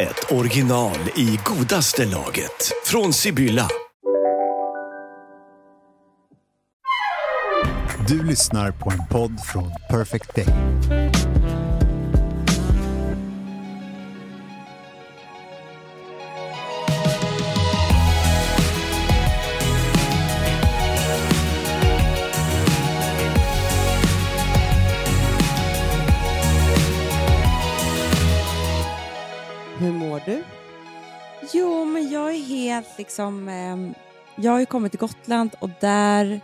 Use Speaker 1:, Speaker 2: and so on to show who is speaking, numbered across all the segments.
Speaker 1: ett original i godaste laget. Från Sibylla.
Speaker 2: Du lyssnar på en podd från Perfect Day.
Speaker 3: Mår du?
Speaker 4: Jo, men jag är helt liksom... ehm, jag har ju kommit till Gotland och där...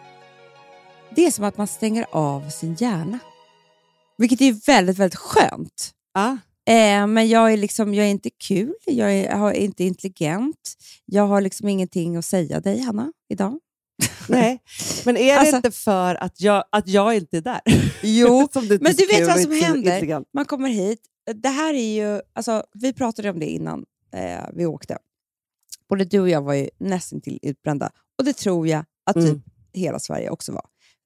Speaker 4: Det är som att man stänger av sin hjärna. Vilket är väldigt, väldigt skönt.
Speaker 3: Ja.
Speaker 4: Eh, men jag är, liksom, jag är inte kul, jag är, jag är inte intelligent. Jag har liksom ingenting att säga dig, Hanna, idag.
Speaker 3: Nej, men är det
Speaker 4: Alltså-
Speaker 3: inte för att jag, att jag inte är där?
Speaker 4: Jo, men du vet vad som händer? Man kommer hit. Det här är ju... Alltså, vi pratade om det innan eh, vi åkte. Både du och jag var ju nästan till utbrända. Och det tror jag att typ
Speaker 3: Mm.
Speaker 4: hela Sverige också var.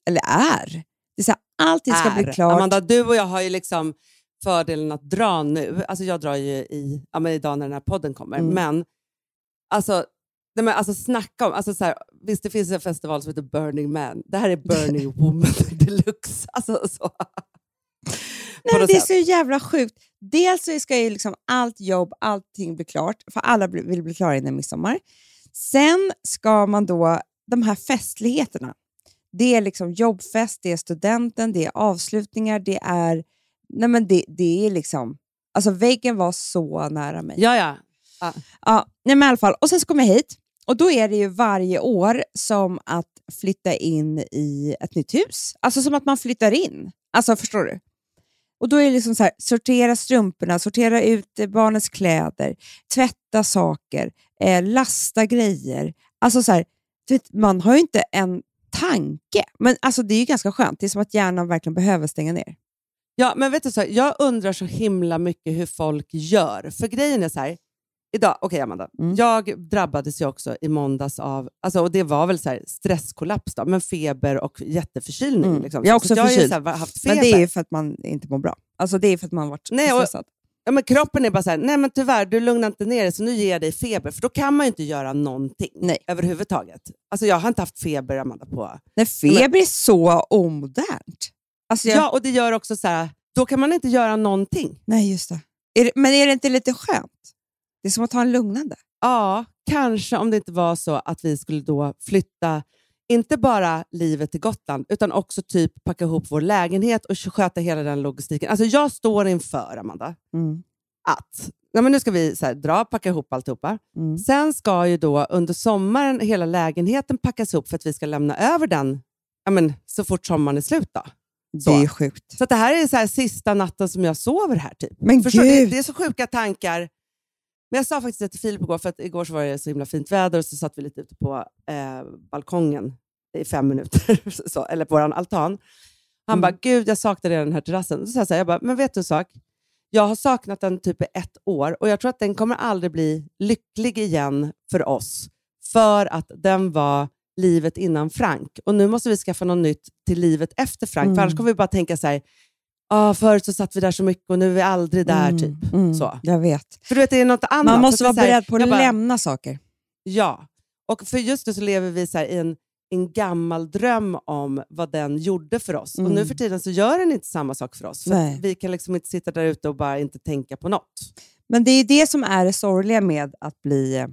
Speaker 4: Eller är. Det är så här, allting ska bli
Speaker 3: Är.
Speaker 4: klart.
Speaker 3: Amanda, du och jag har ju liksom fördelen att dra nu. Alltså jag drar ju i, ja, men idag när den här podden kommer.
Speaker 4: Mm.
Speaker 3: Men alltså, nej, men alltså snacka om... Alltså så här, visst, det finns en festival som heter Burning Man. Det här är Burning Woman deluxe. Alltså, så.
Speaker 4: Nej, det är så jävla sjukt. Dels så ska ju liksom allt jobb, allting bli klart, för alla vill bli klara innan midsommar. Sen ska man då, de här festligheterna, det är liksom jobbfest, det är studenten, det är avslutningar, det är... Nej men det, det är liksom... Alltså väggen var så nära mig.
Speaker 3: Ja, ja.
Speaker 4: Ja, nej men i alla fall. Och sen så kom jag hit och då är det ju varje år som att flytta in i ett nytt hus. Alltså som att man flyttar in. Alltså förstår du? Och då är det liksom så här, sortera strumporna, sortera ut eh, barnens kläder, tvätta saker, eh, lasta grejer. Alltså så här, vet, man har ju inte en tanke. Men alltså det är ju ganska skönt. Det är som att hjärnan verkligen behöver stänga ner.
Speaker 3: Ja, men vet du så, jag undrar så himla mycket hur folk gör. För grejen är så här, idag, okej Amanda,
Speaker 4: Mm.
Speaker 3: jag drabbades ju också i måndags av, alltså, och det var väl så stresskollaps, då, men feber och jätteförkylning.
Speaker 4: Mm.
Speaker 3: Liksom.
Speaker 4: Jag
Speaker 3: Så
Speaker 4: också
Speaker 3: jag har
Speaker 4: förkyld.
Speaker 3: här, haft feber.
Speaker 4: Men det är ju för att man inte mår bra. Alltså det är för att man har varit
Speaker 3: Nej, och-
Speaker 4: stressad.
Speaker 3: ja, men kroppen är bara så här, nej men tyvärr, du lugnar inte ner dig så nu ger jag dig feber. För då kan man ju inte göra någonting
Speaker 4: Nej.
Speaker 3: överhuvudtaget. Alltså jag har inte haft feber Amanda på...
Speaker 4: Nej, feber är så omodernt. Alltså jag,
Speaker 3: Ja, och det gör också så här, då kan man inte göra någonting.
Speaker 4: Nej, just det. Är det. Men är det inte lite skönt? Det är som att ta en lugnande.
Speaker 3: Ja, kanske om det inte var så att vi skulle då flytta, inte bara livet till Gotland, utan också typ packa ihop vår lägenhet och sköta hela den logistiken. Alltså jag står inför, Amanda,
Speaker 4: Mm.
Speaker 3: att ja, men nu ska vi så här, dra, packa ihop alltihopa.
Speaker 4: Mm.
Speaker 3: Sen ska ju då under sommaren hela lägenheten packas ihop för att vi ska lämna över den ja, men, så fort sommaren är slut. Då.
Speaker 4: Det är sjukt.
Speaker 3: Så det här är så här, sista natten som jag sover här. Typ.
Speaker 4: Men
Speaker 3: Förstår,
Speaker 4: gud!
Speaker 3: det är så sjuka tankar. Men jag sa faktiskt det till Filip igår, för att igår så var det så himla fint väder och så satt vi lite ute på eh, balkongen i fem minuter, så, eller på vår altan. Han
Speaker 4: Mm.
Speaker 3: bara, gud jag saknar den här terrassen. Så jag, så här, jag bara, men vet du en sak? Jag har saknat den typ i ett år och jag tror att den kommer aldrig bli lycklig igen för oss. För att den var livet innan Frank. Och nu måste vi skaffa något nytt till livet efter Frank. För
Speaker 4: Mm.
Speaker 3: annars kommer vi bara tänka så här, ah, förut så satt vi där så mycket och nu är vi aldrig där.
Speaker 4: Mm,
Speaker 3: typ.
Speaker 4: mm,
Speaker 3: Så.
Speaker 4: Jag vet.
Speaker 3: För du vet, det är något annat.
Speaker 4: Man måste vara
Speaker 3: här,
Speaker 4: beredd på att
Speaker 3: bara,
Speaker 4: lämna saker.
Speaker 3: Ja, och för just nu så lever vi så här i en, en gammal dröm om vad den gjorde för oss. Och
Speaker 4: Mm.
Speaker 3: nu för tiden så gör den inte samma sak för oss. För vi kan liksom inte sitta där ute och bara inte tänka på något.
Speaker 4: Men det är det som är det sorgliga med att bli... eh,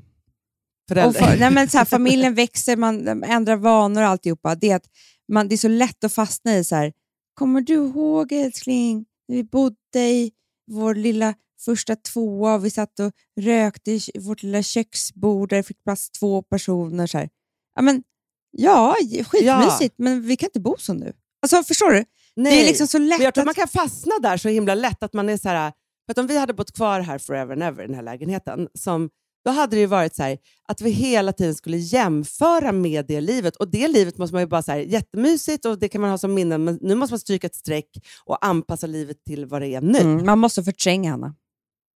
Speaker 3: Förälder.
Speaker 4: Och för, nej men så här, familjen växer, man ändrar vanor och alltihopa. Det är, att man, det är så lätt att fastna i så här, kommer du ihåg älskling, när vi bodde i vår lilla första tvåa och vi satt och rökte i vårt lilla köksbord där det fick plats två personer. Så här. Ja, men, ja, skitmysigt, men vi kan inte bo så nu. Alltså, förstår du?
Speaker 3: Nej,
Speaker 4: Det är liksom så lätt
Speaker 3: men jag tror
Speaker 4: att...
Speaker 3: man kan fastna där så himla lätt att man är så här, för att om vi hade bott kvar här forever and ever i den här lägenheten, som då hade det ju varit så här, att vi hela tiden skulle jämföra med det livet. Och det livet måste man ju bara så här, jättemysigt och det kan man ha som minnen, men nu måste man stryka ett streck och anpassa livet till vad det är nu.
Speaker 4: Mm, man måste förtränga Hanna.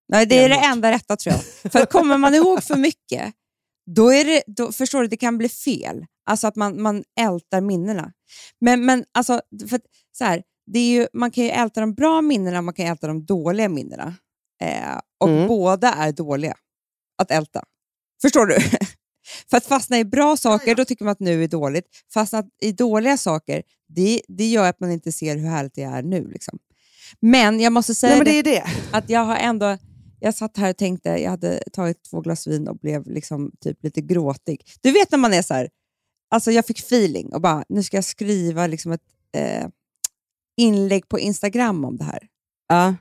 Speaker 4: Nej, det är det enda rätta tror jag. För kommer man ihåg för mycket, då är det, då, förstår du, det kan bli fel. Alltså att man, man ältar minnena. Men, men alltså, för, så här, det är ju, man kan ju älta de bra minnena, man kan älta de dåliga minnena. Eh, och
Speaker 3: Mm.
Speaker 4: båda är dåliga att älta. Förstår du? För att fastna i bra saker, då tycker man att nu är dåligt. Fastna i dåliga saker, det, det gör att man inte ser hur härligt det är nu. Liksom. Men jag måste säga
Speaker 3: Nej,
Speaker 4: det,
Speaker 3: det.
Speaker 4: att jag har ändå... Jag satt här och tänkte, jag hade tagit två glas vin och blev liksom typ lite gråtig. Du vet när man är så här, alltså jag fick feeling och bara, nu ska jag skriva liksom ett eh, inlägg på Instagram om det här.
Speaker 3: Ja.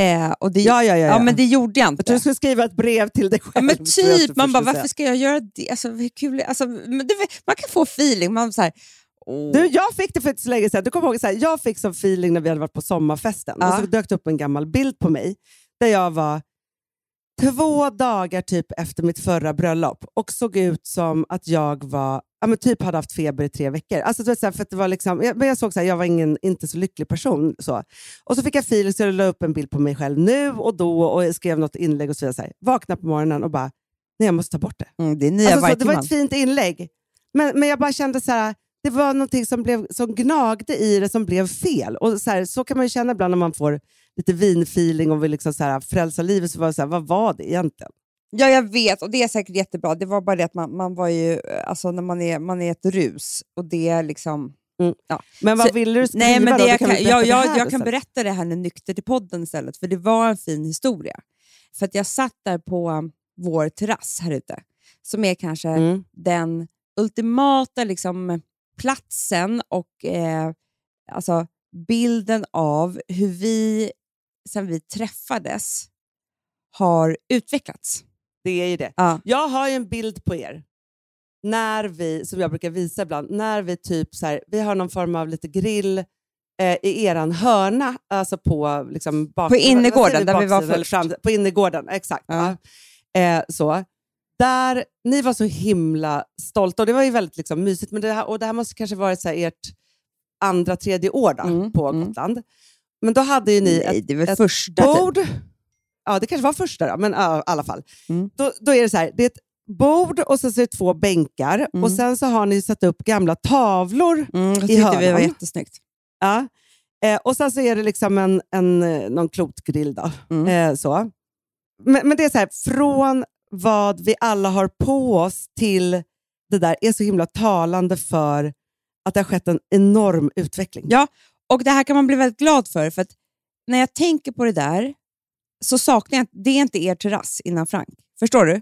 Speaker 4: Eh, och det,
Speaker 3: Ja, ja, ja, ja.
Speaker 4: men det gjorde jag
Speaker 3: Jag tror
Speaker 4: inte.
Speaker 3: du skulle skriva ett brev till dig själv.
Speaker 4: Ja, men
Speaker 3: jag
Speaker 4: typ, man bara, varför ska jag göra det? Alltså, kul alltså, det, Man kan få feeling. Man så här, åh.
Speaker 3: Du, jag fick det för inte så länge sedan. Du kommer ihåg, så här, jag fick som feeling när vi hade varit på sommarfesten.
Speaker 4: Ja.
Speaker 3: Och så dök det upp en gammal bild på mig där jag var två dagar typ efter mitt förra bröllop och såg ut som att jag var, ja, men typ hade haft feber i tre veckor. Alltså, vet, så här, för att det var liksom, jag, men jag såg så här, jag var ingen, inte så lycklig person. Så. Och så fick jag feeling så jag la upp en bild på mig själv nu och då och skrev något inlägg och så vidare. Så här, vakna på morgonen och bara, nej jag måste ta bort det.
Speaker 4: Mm, det är nya
Speaker 3: Alltså, så, det var ett fint inlägg, men, men jag bara kände så här, det var någonting som, blev, som gnagde i det som blev fel. Och så, här, så kan man ju känna ibland när man får lite vinfeeling och vill liksom så här, frälsa livet. Så var så här, vad var det egentligen?
Speaker 4: Ja, jag vet och det är säkert jättebra. Det var bara det att man, man var ju, alltså när man är, man är ett rus och det är liksom...
Speaker 3: Mm.
Speaker 4: Ja.
Speaker 3: Men vad
Speaker 4: Så-
Speaker 3: ville du skriva
Speaker 4: Nej, men
Speaker 3: då?
Speaker 4: det
Speaker 3: Du
Speaker 4: jag
Speaker 3: kan
Speaker 4: jag,
Speaker 3: det
Speaker 4: jag,
Speaker 3: här
Speaker 4: jag kan
Speaker 3: istället.
Speaker 4: berätta det här nu nykter till podden istället, för det var en fin historia. För att jag satt där på um, vår terrass här ute, som är kanske
Speaker 3: Mm.
Speaker 4: den ultimata liksom, platsen och eh, alltså, bilden av hur vi, sen vi träffades, har utvecklats.
Speaker 3: Det är ju det.
Speaker 4: Ja.
Speaker 3: Jag har ju en bild på er, när vi, som jag brukar visa ibland, när vi typ så här, vi har någon form av lite grill eh, i eran hörna, alltså på liksom bak,
Speaker 4: På innergården, där vi var först.
Speaker 3: fram- på innergården, exakt.
Speaker 4: Ja.
Speaker 3: Ja. Eh, så. Där, ni var så himla stolta och det var ju väldigt liksom, mysigt. Men det här, och det här måste kanske varit så här, ert andra, tredje år då,
Speaker 4: Mm,
Speaker 3: på
Speaker 4: mm.
Speaker 3: Gotland. Men då hade ju ni
Speaker 4: Nej,
Speaker 3: ett ett
Speaker 4: första. typ.
Speaker 3: Ja, det kanske var första då, men ja, i alla fall.
Speaker 4: Mm.
Speaker 3: Då, då är det så här, det är ett bord och sen så är det två bänkar
Speaker 4: Mm.
Speaker 3: och sen så har ni satt upp gamla tavlor.
Speaker 4: Mm,
Speaker 3: i
Speaker 4: tyckte vi var
Speaker 3: hörnan.
Speaker 4: jättesnyggt.
Speaker 3: Ja. Eh, och sen så är det liksom en, en, eh, någon klotgrill. Då.
Speaker 4: Mm.
Speaker 3: Eh, så. Men, men det är så här, från vad vi alla har på oss till det där är så himla talande för att det har skett en enorm utveckling.
Speaker 4: Ja, och det här kan man bli väldigt glad för, för att när jag tänker på det där så saknar jag, det är inte er terrass innan Frank. Förstår du?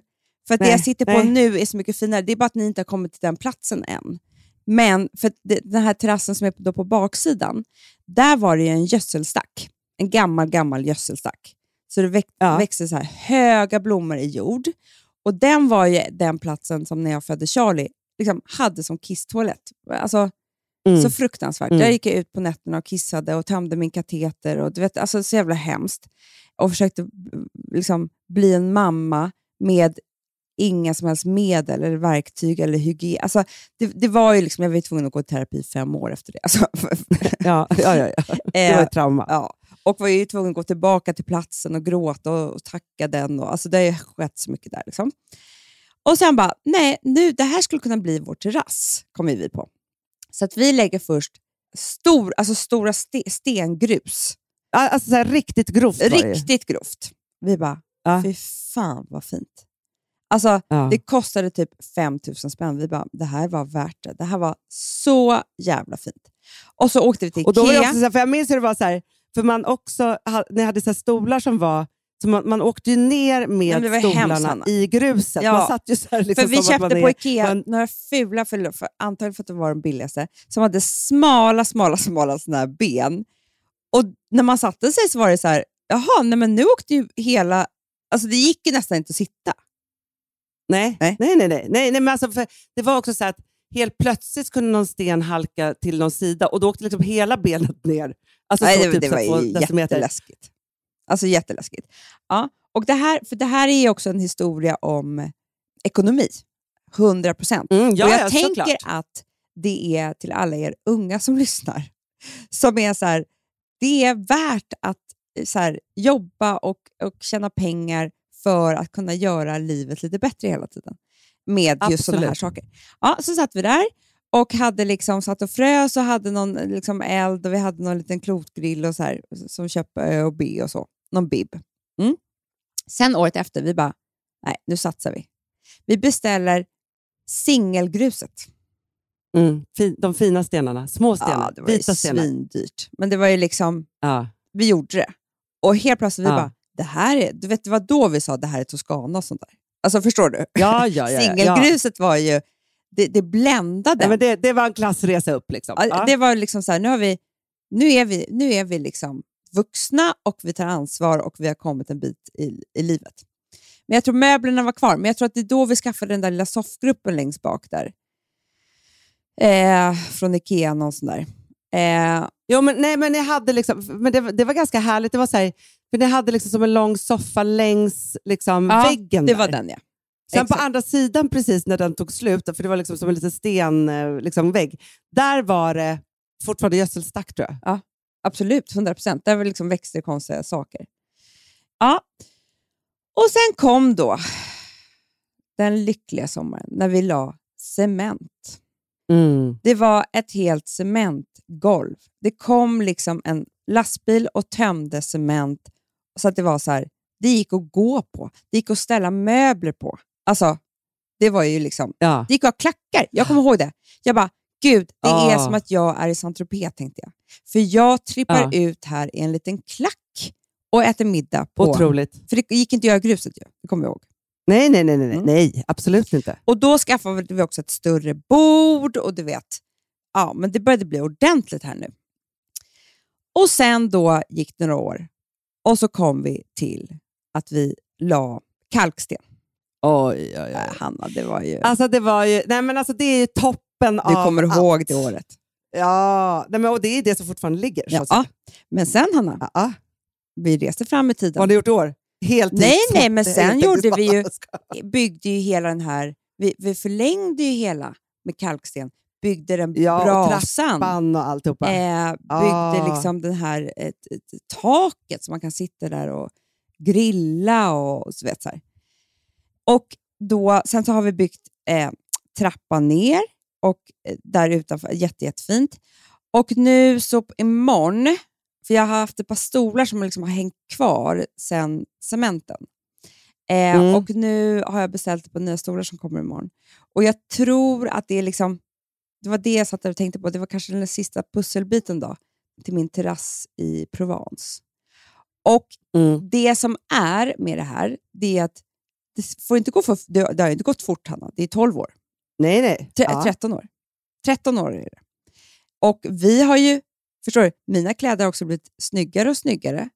Speaker 4: För att det
Speaker 3: Nej,
Speaker 4: jag sitter på
Speaker 3: nej.
Speaker 4: nu är så mycket finare. Det är bara att ni inte har kommit till den platsen än. Men för det, den här terrassen som är då på baksidan, där var det en gödselstack. En gammal, gammal gödselstack. Så det väx,
Speaker 3: Ja.
Speaker 4: växte så här höga blommor i jord. Och den var ju den platsen som när jag födde Charlie liksom hade som kisstoalett. Alltså,
Speaker 3: Mm.
Speaker 4: så fruktansvärt.
Speaker 3: Mm.
Speaker 4: Där gick jag ut på nätterna och kissade och tömde min kateter. Och, du vet, alltså, så jävla hemskt. Och försökte mm, liksom, bli en mamma med inga som helst medel, eller verktyg eller hygien. Alltså, det, det var ju liksom, jag var tvungen att gå i terapi i fem år efter det. Alltså,
Speaker 3: Ja, ja, ja, ja. Det var
Speaker 4: eh,
Speaker 3: ett trauma.
Speaker 4: ja. Och var ju tvungen att gå tillbaka till platsen och gråta och, och tacka den. Och, alltså, det har skett så mycket där. Liksom. Och sen bara, nej, nu, det här skulle kunna bli vår terrass, kommer vi på. Så att vi lägger först stor, alltså stora ste, stengrus.
Speaker 3: Alltså så här, riktigt grovt var det ju.
Speaker 4: Riktigt grovt. Vi bara,
Speaker 3: Ja.
Speaker 4: fy fan vad fint. Alltså,
Speaker 3: Ja.
Speaker 4: det kostade typ 5 000 spänn. Vi bara, det här var värt det. Det här var så jävla fint. Och så åkte vi till
Speaker 3: Och då var det
Speaker 4: Ikea.
Speaker 3: också så här, för jag minns hur det var så här, för man också, ha- ni hade så här stolar som var, så man, man åkte ju ner
Speaker 4: men
Speaker 3: med
Speaker 4: det var hemskt,
Speaker 3: stolarna
Speaker 4: Hanna.
Speaker 3: i gruset.
Speaker 4: Ja.
Speaker 3: Man satt ju så här liksom
Speaker 4: För vi
Speaker 3: som att
Speaker 4: köpte
Speaker 3: man
Speaker 4: på
Speaker 3: är
Speaker 4: Ikea
Speaker 3: en-
Speaker 4: några fula, för, för, antagligen för att det var de billigaste, som hade smala, smala, smala såna här ben. Och när man satte sig så var det så här, jaha, nej, men nu åkte ju hela... Alltså det gick ju nästan inte att sitta.
Speaker 3: Nej,
Speaker 4: Nej.
Speaker 3: nej, nej. nej, nej, nej men alltså för det var också så att helt plötsligt kunde någon sten halka till någon sida och då åkte liksom hela benet ner. Alltså
Speaker 4: nej, det,
Speaker 3: typ
Speaker 4: det var ju
Speaker 3: decimeter.
Speaker 4: jätteläskigt. Alltså jätteläskigt. Ja. Och det här, för det här är ju också en historia om ekonomi. 100 procent.
Speaker 3: Mm, ja,
Speaker 4: och jag
Speaker 3: ja,
Speaker 4: tänker
Speaker 3: såklart.
Speaker 4: att det är till alla er unga som lyssnar, som är så här, det är värt att eh, så här, jobba och, och tjäna pengar för att kunna göra livet lite bättre hela tiden. Med just sådana här saker. Ja, så satt vi där och hade liksom satt och frös och hade någon liksom eld och vi hade någon liten klotgrill och så här, som köpte Ö och B och så. Någon bib. Mm. Sen året efter, vi bara, nej nu satsar vi. Vi beställer singelgruset.
Speaker 3: Mm. Fin, de fina stenarna, små stenar,
Speaker 4: Ja, det var ju
Speaker 3: vita stenar.
Speaker 4: svindyrt. Men det var ju liksom,
Speaker 3: Ja.
Speaker 4: vi gjorde det. Och helt plötsligt vi
Speaker 3: Ja.
Speaker 4: bara, det här är, du vet det var då vi sa det här är Toscana och sånt där. Alltså förstår du?
Speaker 3: Ja, ja, ja.
Speaker 4: Singelgruset var ju, det, det bländade.
Speaker 3: Ja, men det, det var en klassresa upp. Liksom.
Speaker 4: Ja. Det var liksom så här, nu, har vi, nu är vi, nu är vi liksom vuxna och vi tar ansvar och vi har kommit en bit i, i livet. Men jag tror möblerna var kvar, men jag tror att det är då vi skaffade den där lilla soffgruppen längst bak där. Eh, från Ikea, någon sån där. Eh,
Speaker 3: Jo, men, nej, men, jag hade liksom, men det, det var ganska härligt. Det var så här, för ni hade liksom som en lång soffa längs liksom,
Speaker 4: ja,
Speaker 3: väggen.
Speaker 4: det
Speaker 3: där.
Speaker 4: var den ja.
Speaker 3: Sen på
Speaker 4: Exakt.
Speaker 3: andra sidan, precis när den tog slut, för det var liksom som en liten stenvägg, liksom, vägg, där var det fortfarande gödselstack tror jag.
Speaker 4: Absolut, 100 procent. Där var liksom växter konstiga saker. Ja. Och sen kom då den lyckliga sommaren när vi la cement. Det var ett helt cementgolv. Det kom liksom en lastbil och tömde cement så att det var så här, det gick att gå på. Det gick att ställa möbler på. Alltså, det var ju liksom,
Speaker 3: Ja.
Speaker 4: det gick att ha klackar. Jag kommer ihåg det. Jag bara, gud, det är
Speaker 3: Ah.
Speaker 4: som att jag är i Saint-Tropez tänkte jag. För jag trippar
Speaker 3: Ja.
Speaker 4: ut här i en liten klack och äter middag på...
Speaker 3: Otroligt.
Speaker 4: För det gick inte att göra gruset ju, det kommer jag ihåg.
Speaker 3: Nej, nej, nej, nej,
Speaker 4: Mm.
Speaker 3: nej, absolut inte.
Speaker 4: Och då skaffade vi också ett större bord och du vet, ja, men det började bli ordentligt här nu. Och sen då gick det några år och så kom vi till att vi la kalksten.
Speaker 3: Oj, oj,
Speaker 4: Äh, Hanna, det var ju...
Speaker 3: Alltså det var ju, nej men alltså det är ju toppen
Speaker 4: du
Speaker 3: av
Speaker 4: kommer
Speaker 3: allt.
Speaker 4: ihåg det året.
Speaker 3: Ja, nej men, och det är det som fortfarande ligger.
Speaker 4: Ja. Men sen Hanna,
Speaker 3: Ja.
Speaker 4: Vi reste fram i
Speaker 3: Vad
Speaker 4: tiden.
Speaker 3: har du gjort i år? Heltids-
Speaker 4: Nej, nej, men sen gjorde vi ju- byggde ju hela den här, vi, vi förlängde ju hela med kalksten, byggde den
Speaker 3: Ja, och
Speaker 4: brasan.
Speaker 3: Trappan och alltihopa.
Speaker 4: Eh, byggde
Speaker 3: Ah.
Speaker 4: liksom den här, ett, ett, taket så man kan sitta där och grilla och så vet så här. Och då, sen så har vi byggt eh, trappan ner och eh, där utanför, jätte, jättefint. Och nu så imorgon, för jag har haft ett par stolar som liksom har hängt kvar sen cementen. Eh,
Speaker 3: Mm.
Speaker 4: Och nu har jag beställt ett par nya stolar som kommer imorgon. Och jag tror att det är liksom, det var det jag satt och tänkte på, det var kanske den sista pusselbiten då, till min terrass i Provence. Och
Speaker 3: Mm.
Speaker 4: det som är med det här, det är att det, får inte gå för, det, det har inte gått fort, Hanna. Det är 12 år.
Speaker 3: Nej, nej.
Speaker 4: Tre,
Speaker 3: Ja.
Speaker 4: 13 år. 13 år är det. Och vi har ju, förstår du, mina kläder har också blivit snyggare och snyggare.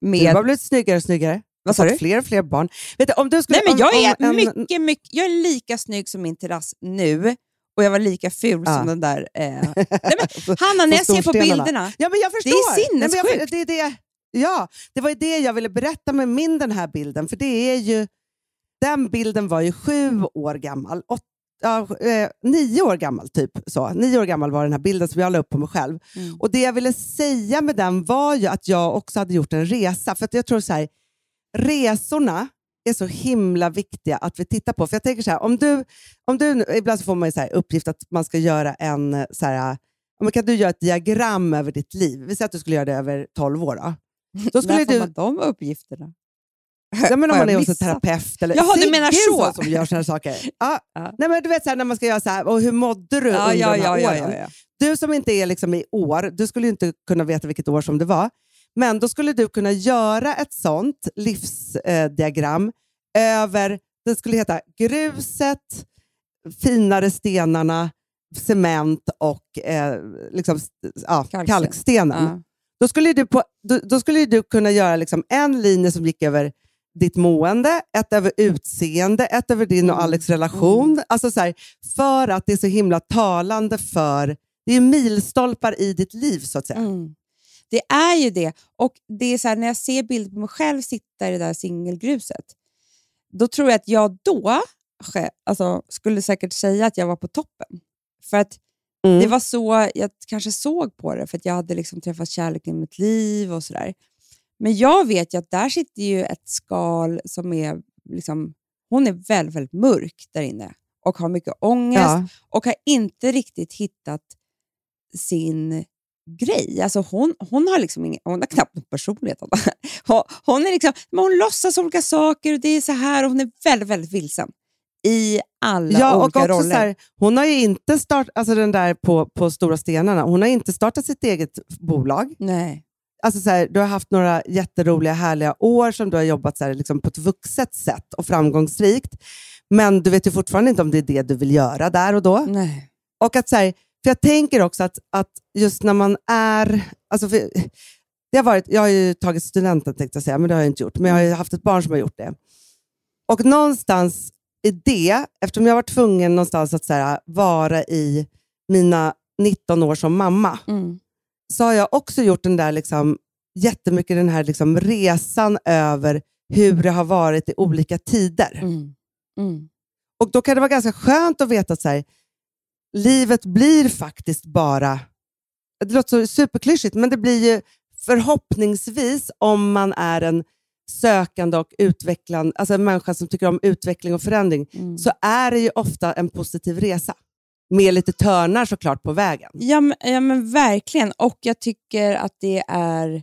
Speaker 3: Du
Speaker 4: Med,
Speaker 3: har blivit snyggare och snyggare.
Speaker 4: vad sa
Speaker 3: Fått
Speaker 4: du?
Speaker 3: Fler och fler barn. Vet du, om du skulle,
Speaker 4: Nej, men
Speaker 3: om,
Speaker 4: jag är,
Speaker 3: om en,
Speaker 4: mycket, mycket, jag är lika snygg som min terrass nu och jag var lika ful
Speaker 3: Ja.
Speaker 4: som den där... Eh. Nej, men, Hanna, när jag ser på bilderna,
Speaker 3: Ja, men jag förstår.
Speaker 4: Det är
Speaker 3: Nej, men jag,
Speaker 4: sinnessjukt.
Speaker 3: det, det, ja, det var ju det jag ville berätta med min den här bilden. För det är ju, den bilden var ju sju år gammal. Åt, ja, eh, nio år gammal, typ. Så. Nio år gammal var den här bilden som jag la upp på mig själv.
Speaker 4: Mm.
Speaker 3: Och Det jag ville säga med den var ju att jag också hade gjort en resa. För jag tror så här, resorna är så himla viktiga att vi tittar på. För jag tänker så här, om du, om du, ibland får man så här uppgift att man ska göra en, eh, så här, kan du göra ett diagram över ditt liv? Vi säger att du skulle göra det över 12 år. Då, då skulle
Speaker 4: när får
Speaker 3: du,
Speaker 4: man de uppgifterna?
Speaker 3: Ja, men om man är hos en terapeut eller
Speaker 4: Jaha, du menar så.
Speaker 3: som gör sådana saker. Ja.
Speaker 4: Ja.
Speaker 3: Nej, men du vet så här, när man ska göra så här, och hur mådde du
Speaker 4: Ja,
Speaker 3: under
Speaker 4: ja,
Speaker 3: de här
Speaker 4: ja,
Speaker 3: åren? Du som inte är liksom i år, du skulle inte kunna veta vilket år som det var. Men då skulle du kunna göra ett sånt livsdiagram över, det skulle heta gruset, finare stenarna, cement och eh, liksom, ja,
Speaker 4: Kalksten.
Speaker 3: kalkstenen. Då skulle du, på, då, då skulle du kunna göra liksom en linje som gick över ditt mående, ett över utseende, ett över din och
Speaker 4: Mm.
Speaker 3: Alex relation. Alltså så här, för att det är så himla talande för... Det är milstolpar i ditt liv, så att säga.
Speaker 4: Mm. Det är ju det. Och det är så här, när jag ser bilder på mig själv sitta i det där singelgruset, då tror jag att jag då alltså, skulle säkert säga att jag var på toppen. För att
Speaker 3: Mm.
Speaker 4: det var så jag kanske såg på det, för att jag hade liksom träffat kärleken i mitt liv och sådär. Men jag vet ju att där sitter ju ett skal som är, liksom, hon är väldigt, väldigt mörk där inne och har mycket ångest
Speaker 3: Ja.
Speaker 4: och har inte riktigt hittat sin grej. Alltså hon, hon har liksom ingen, hon har knappt någon personlighet. Hon, hon, är liksom, men hon låtsas olika saker och det är så här och hon är väldigt, väldigt vilsen i alla
Speaker 3: Ja, och
Speaker 4: olika
Speaker 3: också
Speaker 4: roller.
Speaker 3: så här, hon har ju inte startat, alltså den där på, på Stora Stenarna, hon har inte startat sitt eget bolag.
Speaker 4: Nej.
Speaker 3: Alltså så här, du har haft några jätteroliga, härliga år som du har jobbat så här, liksom på ett vuxet sätt och framgångsrikt. Men du vet ju fortfarande inte om det är det du vill göra där och då.
Speaker 4: Nej.
Speaker 3: Och att så här, för Jag tänker också att, att just när man är... Alltså för, det har varit, jag har ju tagit studenten, tänkte jag säga, men det har jag inte gjort. Men jag har haft ett barn som har gjort det. Och någonstans i det, eftersom jag var tvungen någonstans att så här, vara i mina 19 år som mamma,
Speaker 4: Mm.
Speaker 3: Så har jag också gjort den där liksom, jättemycket den här liksom, resan över hur det har varit i olika tider.
Speaker 4: Mm. Mm.
Speaker 3: Och Då kan det vara ganska skönt att veta att så här, livet blir faktiskt bara... Det låter superklyschigt, men det blir ju förhoppningsvis, om man är en sökande och utvecklande, alltså en människa som tycker om utveckling och förändring,
Speaker 4: Mm.
Speaker 3: så är det ju ofta en positiv resa. Med lite törnar såklart på vägen.
Speaker 4: Ja, men, ja, men verkligen. Och jag tycker att det är...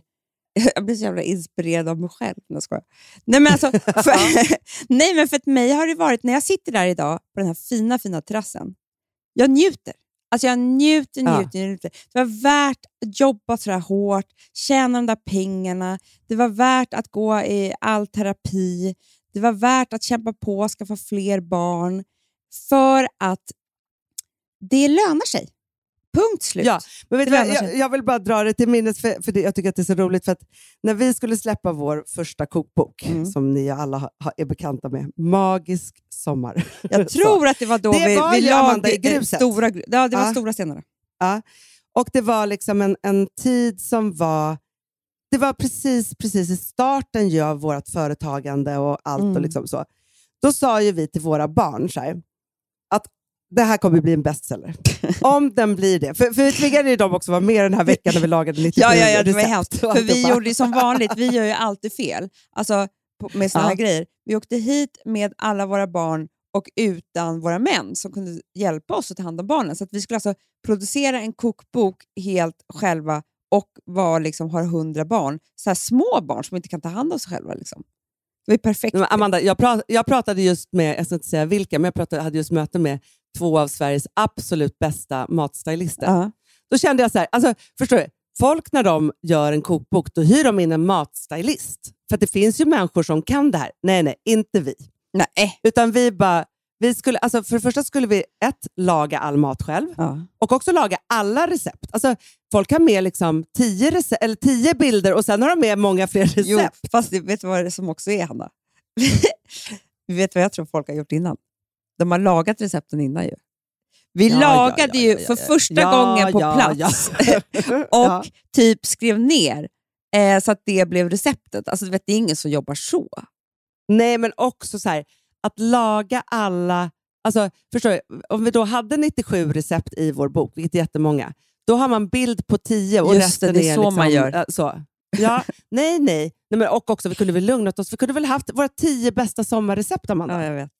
Speaker 4: Jag blir så jävla inspirerad av mig själv. Jag skojar. Nej, men alltså, för, nej, men för att mig har det varit, när jag sitter där idag på den här fina, fina terrassen, jag njuter. Alltså jag njuter,
Speaker 3: Ja.
Speaker 4: njuter, njuter. Det var värt att jobba så här hårt, tjäna de där pengarna. Det var värt att gå i all terapi. Det var värt att kämpa på och skaffa fler barn. För att det lönar sig. Punkt slut.
Speaker 3: Ja, men vet jag, jag vill bara dra det till minnes, för, för det, jag tycker att det är så roligt. För att när vi skulle släppa vår första kokbok,
Speaker 4: Mm.
Speaker 3: som ni alla ha, ha, är bekanta med, Magisk sommar.
Speaker 4: Jag tror att det var då
Speaker 3: Det
Speaker 4: vi,
Speaker 3: var
Speaker 4: vi eh,
Speaker 3: gruset.
Speaker 4: stora, ja, det var
Speaker 3: Ja.
Speaker 4: stora stenarna.
Speaker 3: Ja. Och det var liksom en, en tid som var... Det var precis, precis i starten av vårt företagande och allt.
Speaker 4: Mm.
Speaker 3: Och liksom så. Då sa ju vi till våra barn så här, det här kommer bli en bestseller. Om den blir det. För, för vi tvingade ju dem också vara med den här veckan när vi lagade 97
Speaker 4: Ja, ja, ja, det var hemskt. För vi gjorde ju som vanligt, vi gör ju alltid fel alltså, på, med såna
Speaker 3: Ja.
Speaker 4: här grejer. Vi åkte hit med alla våra barn och utan våra män som kunde hjälpa oss att ta hand om barnen. Så att vi skulle alltså producera en kokbok helt själva och var, liksom, har hundra barn. Så små barn som inte kan ta hand om sig själva. Liksom. Det ju perfekt.
Speaker 3: Men Amanda, jag, pra- jag pratade just med, jag ska inte säga vilka, men jag pratade, hade just möte med två av Sveriges absolut bästa matstylister.
Speaker 4: Ja.
Speaker 3: Då kände jag så här, alltså, förstår du? Folk när de gör en kokbok, då hyr de in en matstylist. För det finns ju människor som kan det här. Nej, nej, inte vi.
Speaker 4: Nej.
Speaker 3: Utan vi bara, vi skulle, alltså för det första skulle vi ett, laga all mat själv
Speaker 4: Ja.
Speaker 3: och också laga alla recept. Alltså, folk har med liksom tio, recept, eller tio bilder och sen har de med många fler recept.
Speaker 4: Jo, fast det, vet du vad det som också är, Hanna? vet du vad jag tror folk har gjort innan? De har lagat recepten innan ju. Vi
Speaker 3: Ja,
Speaker 4: lagade
Speaker 3: ja,
Speaker 4: ju för första gången på plats och typ skrev ner eh, så att det blev receptet. Alltså, du vet, det är ingen som jobbar så.
Speaker 3: Nej, men också så här, att laga alla... Alltså, förstår du? Om vi då hade 97 recept i vår bok, vilket är jättemånga, då har man bild på 10 och
Speaker 4: Just det,
Speaker 3: resten
Speaker 4: det är så
Speaker 3: liksom,
Speaker 4: man gör.
Speaker 3: så. Ja, nej, nej. nej men, och också, vi kunde väl lugnat oss. Vi kunde väl haft våra 10 bästa sommarrecept, Amanda?
Speaker 4: jag vet.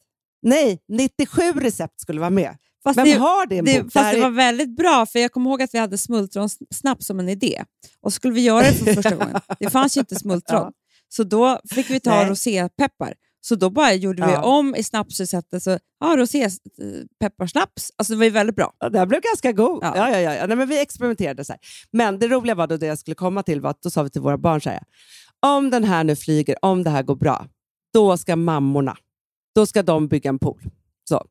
Speaker 3: Nej, 97 recept skulle vara med.
Speaker 4: Fast
Speaker 3: Vem
Speaker 4: det,
Speaker 3: har det
Speaker 4: det, fast det
Speaker 3: är-
Speaker 4: var väldigt bra, för jag kommer ihåg att vi hade smultronsnaps som en idé. Och så skulle vi göra det för första gången. Det fanns ju inte smultron.
Speaker 3: Ja.
Speaker 4: Så då fick vi ta rosépeppar. Så då bara gjorde vi
Speaker 3: Ja.
Speaker 4: om i snapsreceptet. Så, ja, rosépepparsnaps. Alltså det var ju väldigt bra.
Speaker 3: Ja, den blev ganska god.
Speaker 4: Ja.
Speaker 3: Ja, ja, ja. Nej, men vi experimenterade så här. Men det roliga var då det jag skulle komma till var att då sa vi till våra barn så här. Om den här nu flyger, om det här går bra, då ska mammorna, då ska de bygga en pool. Så.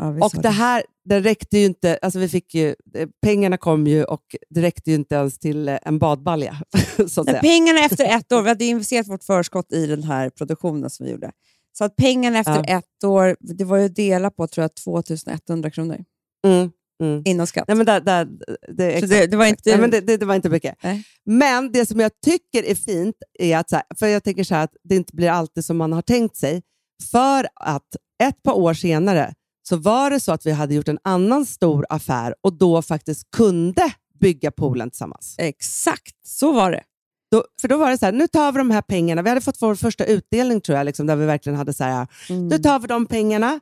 Speaker 4: Ja,
Speaker 3: Och det här, det räckte ju inte, alltså vi fick ju, eh, pengarna kom ju och det räckte ju inte ens till eh, en badbalja. så
Speaker 4: pengarna efter ett år, vi hade investerat vårt förskott i den här produktionen som vi gjorde. Så att pengarna efter
Speaker 3: Ja.
Speaker 4: ett år, det var ju att dela på tror jag 2100 kronor.
Speaker 3: Mm. Mm.
Speaker 4: inom skatt.
Speaker 3: Nej, men där, där, det,
Speaker 4: det- det var inte-
Speaker 3: Nej, men det, det, var inte mycket.
Speaker 4: Nej.
Speaker 3: Men det som jag tycker är fint är att, här, för jag tänker så här att det inte blir alltid som man har tänkt sig. För att ett par år senare så var det så att vi hade gjort en annan stor affär och då faktiskt kunde bygga poolen tillsammans.
Speaker 4: Exakt, så var det.
Speaker 3: Då, för då var det så här, nu tar vi de här pengarna. Vi hade fått vår första utdelning tror jag, liksom, där vi verkligen hade så här,
Speaker 4: Mm.
Speaker 3: nu tar vi de pengarna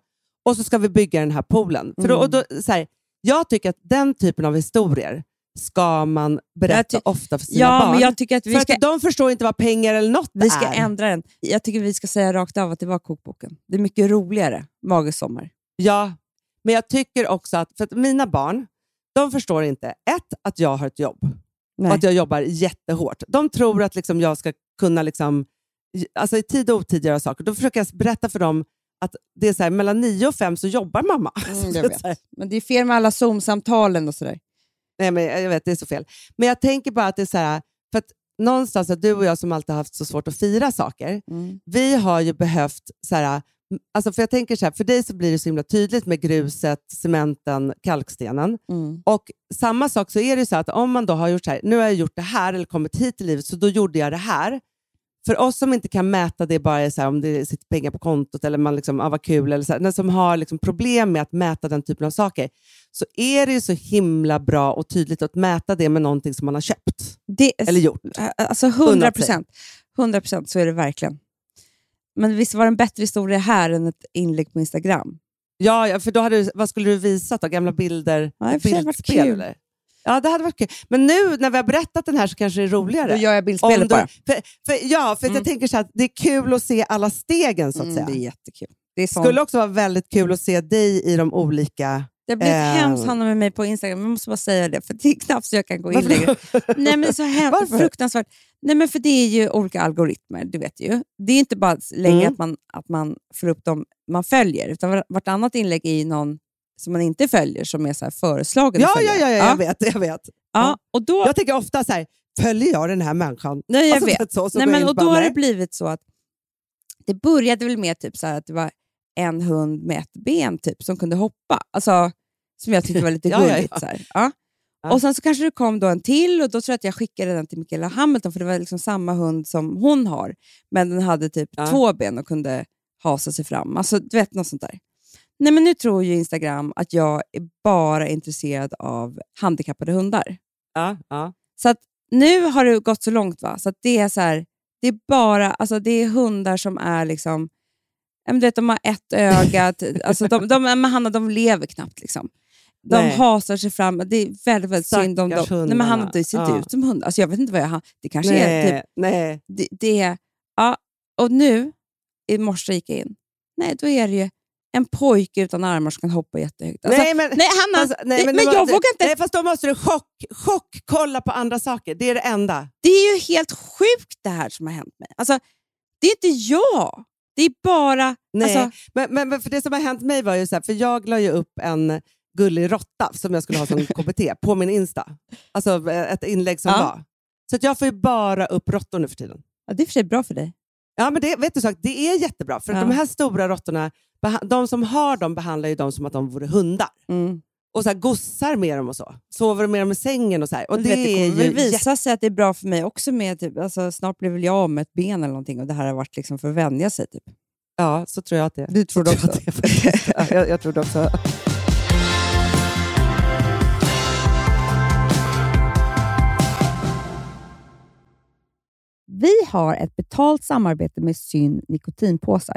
Speaker 3: och så ska vi bygga den här poolen. För då,
Speaker 4: Mm.
Speaker 3: och då, så här, jag tycker att den typen av historier ska man berätta ofta för sina
Speaker 4: Ja,
Speaker 3: barn.
Speaker 4: men jag tycker att vi
Speaker 3: för
Speaker 4: ska,
Speaker 3: att de förstår inte vad pengar eller något
Speaker 4: vi ska
Speaker 3: är.
Speaker 4: ändra den. Jag tycker vi ska säga rakt av att det var kokboken. Det är mycket roligare, Magesommar.
Speaker 3: Ja, men jag tycker också att, för att mina barn, de förstår inte, ett, att jag har ett jobb
Speaker 4: Nej.
Speaker 3: och att jag jobbar jättehårt. De tror att liksom jag ska kunna liksom, alltså i tid och otid göra saker. Då försöker jag berätta för dem att det är så här, mellan nio och fem så jobbar mamma.
Speaker 4: Mm, jag vet. Men det är fel med alla Zoom-samtalen och sådär.
Speaker 3: Nej, men jag vet, det är så fel. Men jag tänker bara att det är så här, för att någonstans, att du och jag som alltid har haft så svårt att fira saker,
Speaker 4: Mm.
Speaker 3: vi har ju behövt, så här, alltså för jag tänker så här, för dig så blir det så himla tydligt med gruset, cementen, kalkstenen.
Speaker 4: Mm.
Speaker 3: Och samma sak så är det så att om man då har gjort så här, nu har jag gjort det här eller kommit hit i livet, så då gjorde jag det här. För oss som inte kan mäta det bara så här, om det sitter pengar på kontot eller man liksom, ah, vad kul, eller så här, som har liksom problem med att mäta den typen av saker, så är det ju så himla bra och tydligt att mäta det med någonting som man har köpt
Speaker 4: Det,
Speaker 3: eller gjort.
Speaker 4: Alltså 100 procent. 100 procent, så är det verkligen. Men visst var det en bättre historia här än ett inlägg på Instagram?
Speaker 3: Ja, för då hade du, vad skulle du visat då? Gamla bilder?
Speaker 4: Ja, sig hade det varit
Speaker 3: bildspel,
Speaker 4: kul.
Speaker 3: eller? Ja, det hade varit kul. Men nu när vi har berättat den här så kanske det är roligare.
Speaker 4: Då gör jag bildspelet bara.
Speaker 3: för, för, ja, för
Speaker 4: Mm.
Speaker 3: jag tänker så här, det är kul att se alla stegen så att
Speaker 4: Mm,
Speaker 3: säga.
Speaker 4: det är jättekul. Det, är
Speaker 3: Det skulle också vara väldigt kul att se dig i de olika...
Speaker 4: det har blivit
Speaker 3: eh,
Speaker 4: hemskt Hanna med mig på Instagram, jag måste bara säga det, för det är knappt så jag kan gå in
Speaker 3: Varför?
Speaker 4: längre. Nej, men så hemskt,
Speaker 3: Varför?
Speaker 4: fruktansvärt. Nej, men för det är ju olika algoritmer, du vet ju. Det är inte bara längre
Speaker 3: Mm.
Speaker 4: att, man, att man får upp dem man följer, utan var- vartannat inlägg är ju någon som man inte följer som är så här föreslagen
Speaker 3: Ja, ja, ja, ja, jag vet. Jag, vet.
Speaker 4: ja. Och då,
Speaker 3: jag tänker ofta så här, följer jag den här människan?
Speaker 4: nej, jag
Speaker 3: Alltså,
Speaker 4: vet.
Speaker 3: Så, så
Speaker 4: Nej, men, och då har det blivit så att det började väl med typ så att det var en hund med ett ben typ, som kunde hoppa. Alltså, som jag tyckte var lite
Speaker 3: Ja,
Speaker 4: gulligt.
Speaker 3: ja.
Speaker 4: Ja.
Speaker 3: Ja.
Speaker 4: Och Sen så kanske det kom då en till och då tror jag att jag skickade den till Michaela Hamilton för det var liksom samma hund som hon har. Men den hade typ två ben och kunde hasa sig fram. Alltså, du vet något sånt där. Nej, men nu tror ju Instagram att jag är bara intresserad av handikappade hundar.
Speaker 3: Ja, ja.
Speaker 4: Så att nu har det gått så långt va? så att det är så här, det är bara alltså det är hundar som är liksom, men du vet, de har ett öga, alltså de, de, men Hanna, de lever knappt. Liksom. De
Speaker 3: Nej.
Speaker 4: hasar sig fram, det är väldigt, väldigt synd om dem.
Speaker 3: Stackars
Speaker 4: Nej, men Hanna,
Speaker 3: hundarna.
Speaker 4: det ser inte
Speaker 3: Ja.
Speaker 4: ut som hundar. Alltså, jag vet inte vad jag har, det kanske är
Speaker 3: Nej,
Speaker 4: typ,
Speaker 3: nej.
Speaker 4: det, det är, ja, och nu, i morse gick jag in, nej då är det ju en pojke utan armar som kan hoppa jättehögt. Alltså,
Speaker 3: nej, men,
Speaker 4: nej Hanna,
Speaker 3: Alltså,
Speaker 4: nej, men,
Speaker 3: det
Speaker 4: jag
Speaker 3: var-
Speaker 4: vågar inte
Speaker 3: Nej, fast då måste du chock, chock kolla på andra saker. Det är det enda.
Speaker 4: Det är ju helt sjukt det här som har hänt mig. Alltså, det är inte jag. Det är bara...
Speaker 3: Nej,
Speaker 4: Alltså,
Speaker 3: men, men, men för det som har hänt mig var ju så här, för jag la ju upp en gullig råtta som jag skulle ha som KBT på min Insta. Alltså eh, ett inlägg som
Speaker 4: Ja.
Speaker 3: var. Så jag får ju bara upp råttor nu för tiden.
Speaker 4: ja, det är för sig bra för dig.
Speaker 3: Ja, men det, vet du, det är jättebra. För
Speaker 4: Ja.
Speaker 3: de här stora råttorna, de som har dem behandlar ju dem som att de vore hundar.
Speaker 4: Mm.
Speaker 3: Och så här, gossar med dem och så. Sover med dem i sängen och så här. Och det,
Speaker 4: vet, det kommer väl visa sig att det är bra för mig också. Med, typ, alltså, snart blir väl jag av med ett ben eller någonting och det här har varit liksom för att vänja sig. Typ.
Speaker 3: Ja, så tror jag att det är.
Speaker 4: Du tror också?
Speaker 3: jag det ja, jag, jag tror det också.
Speaker 4: Vi har ett betalt samarbete med Syn nikotinpåsar.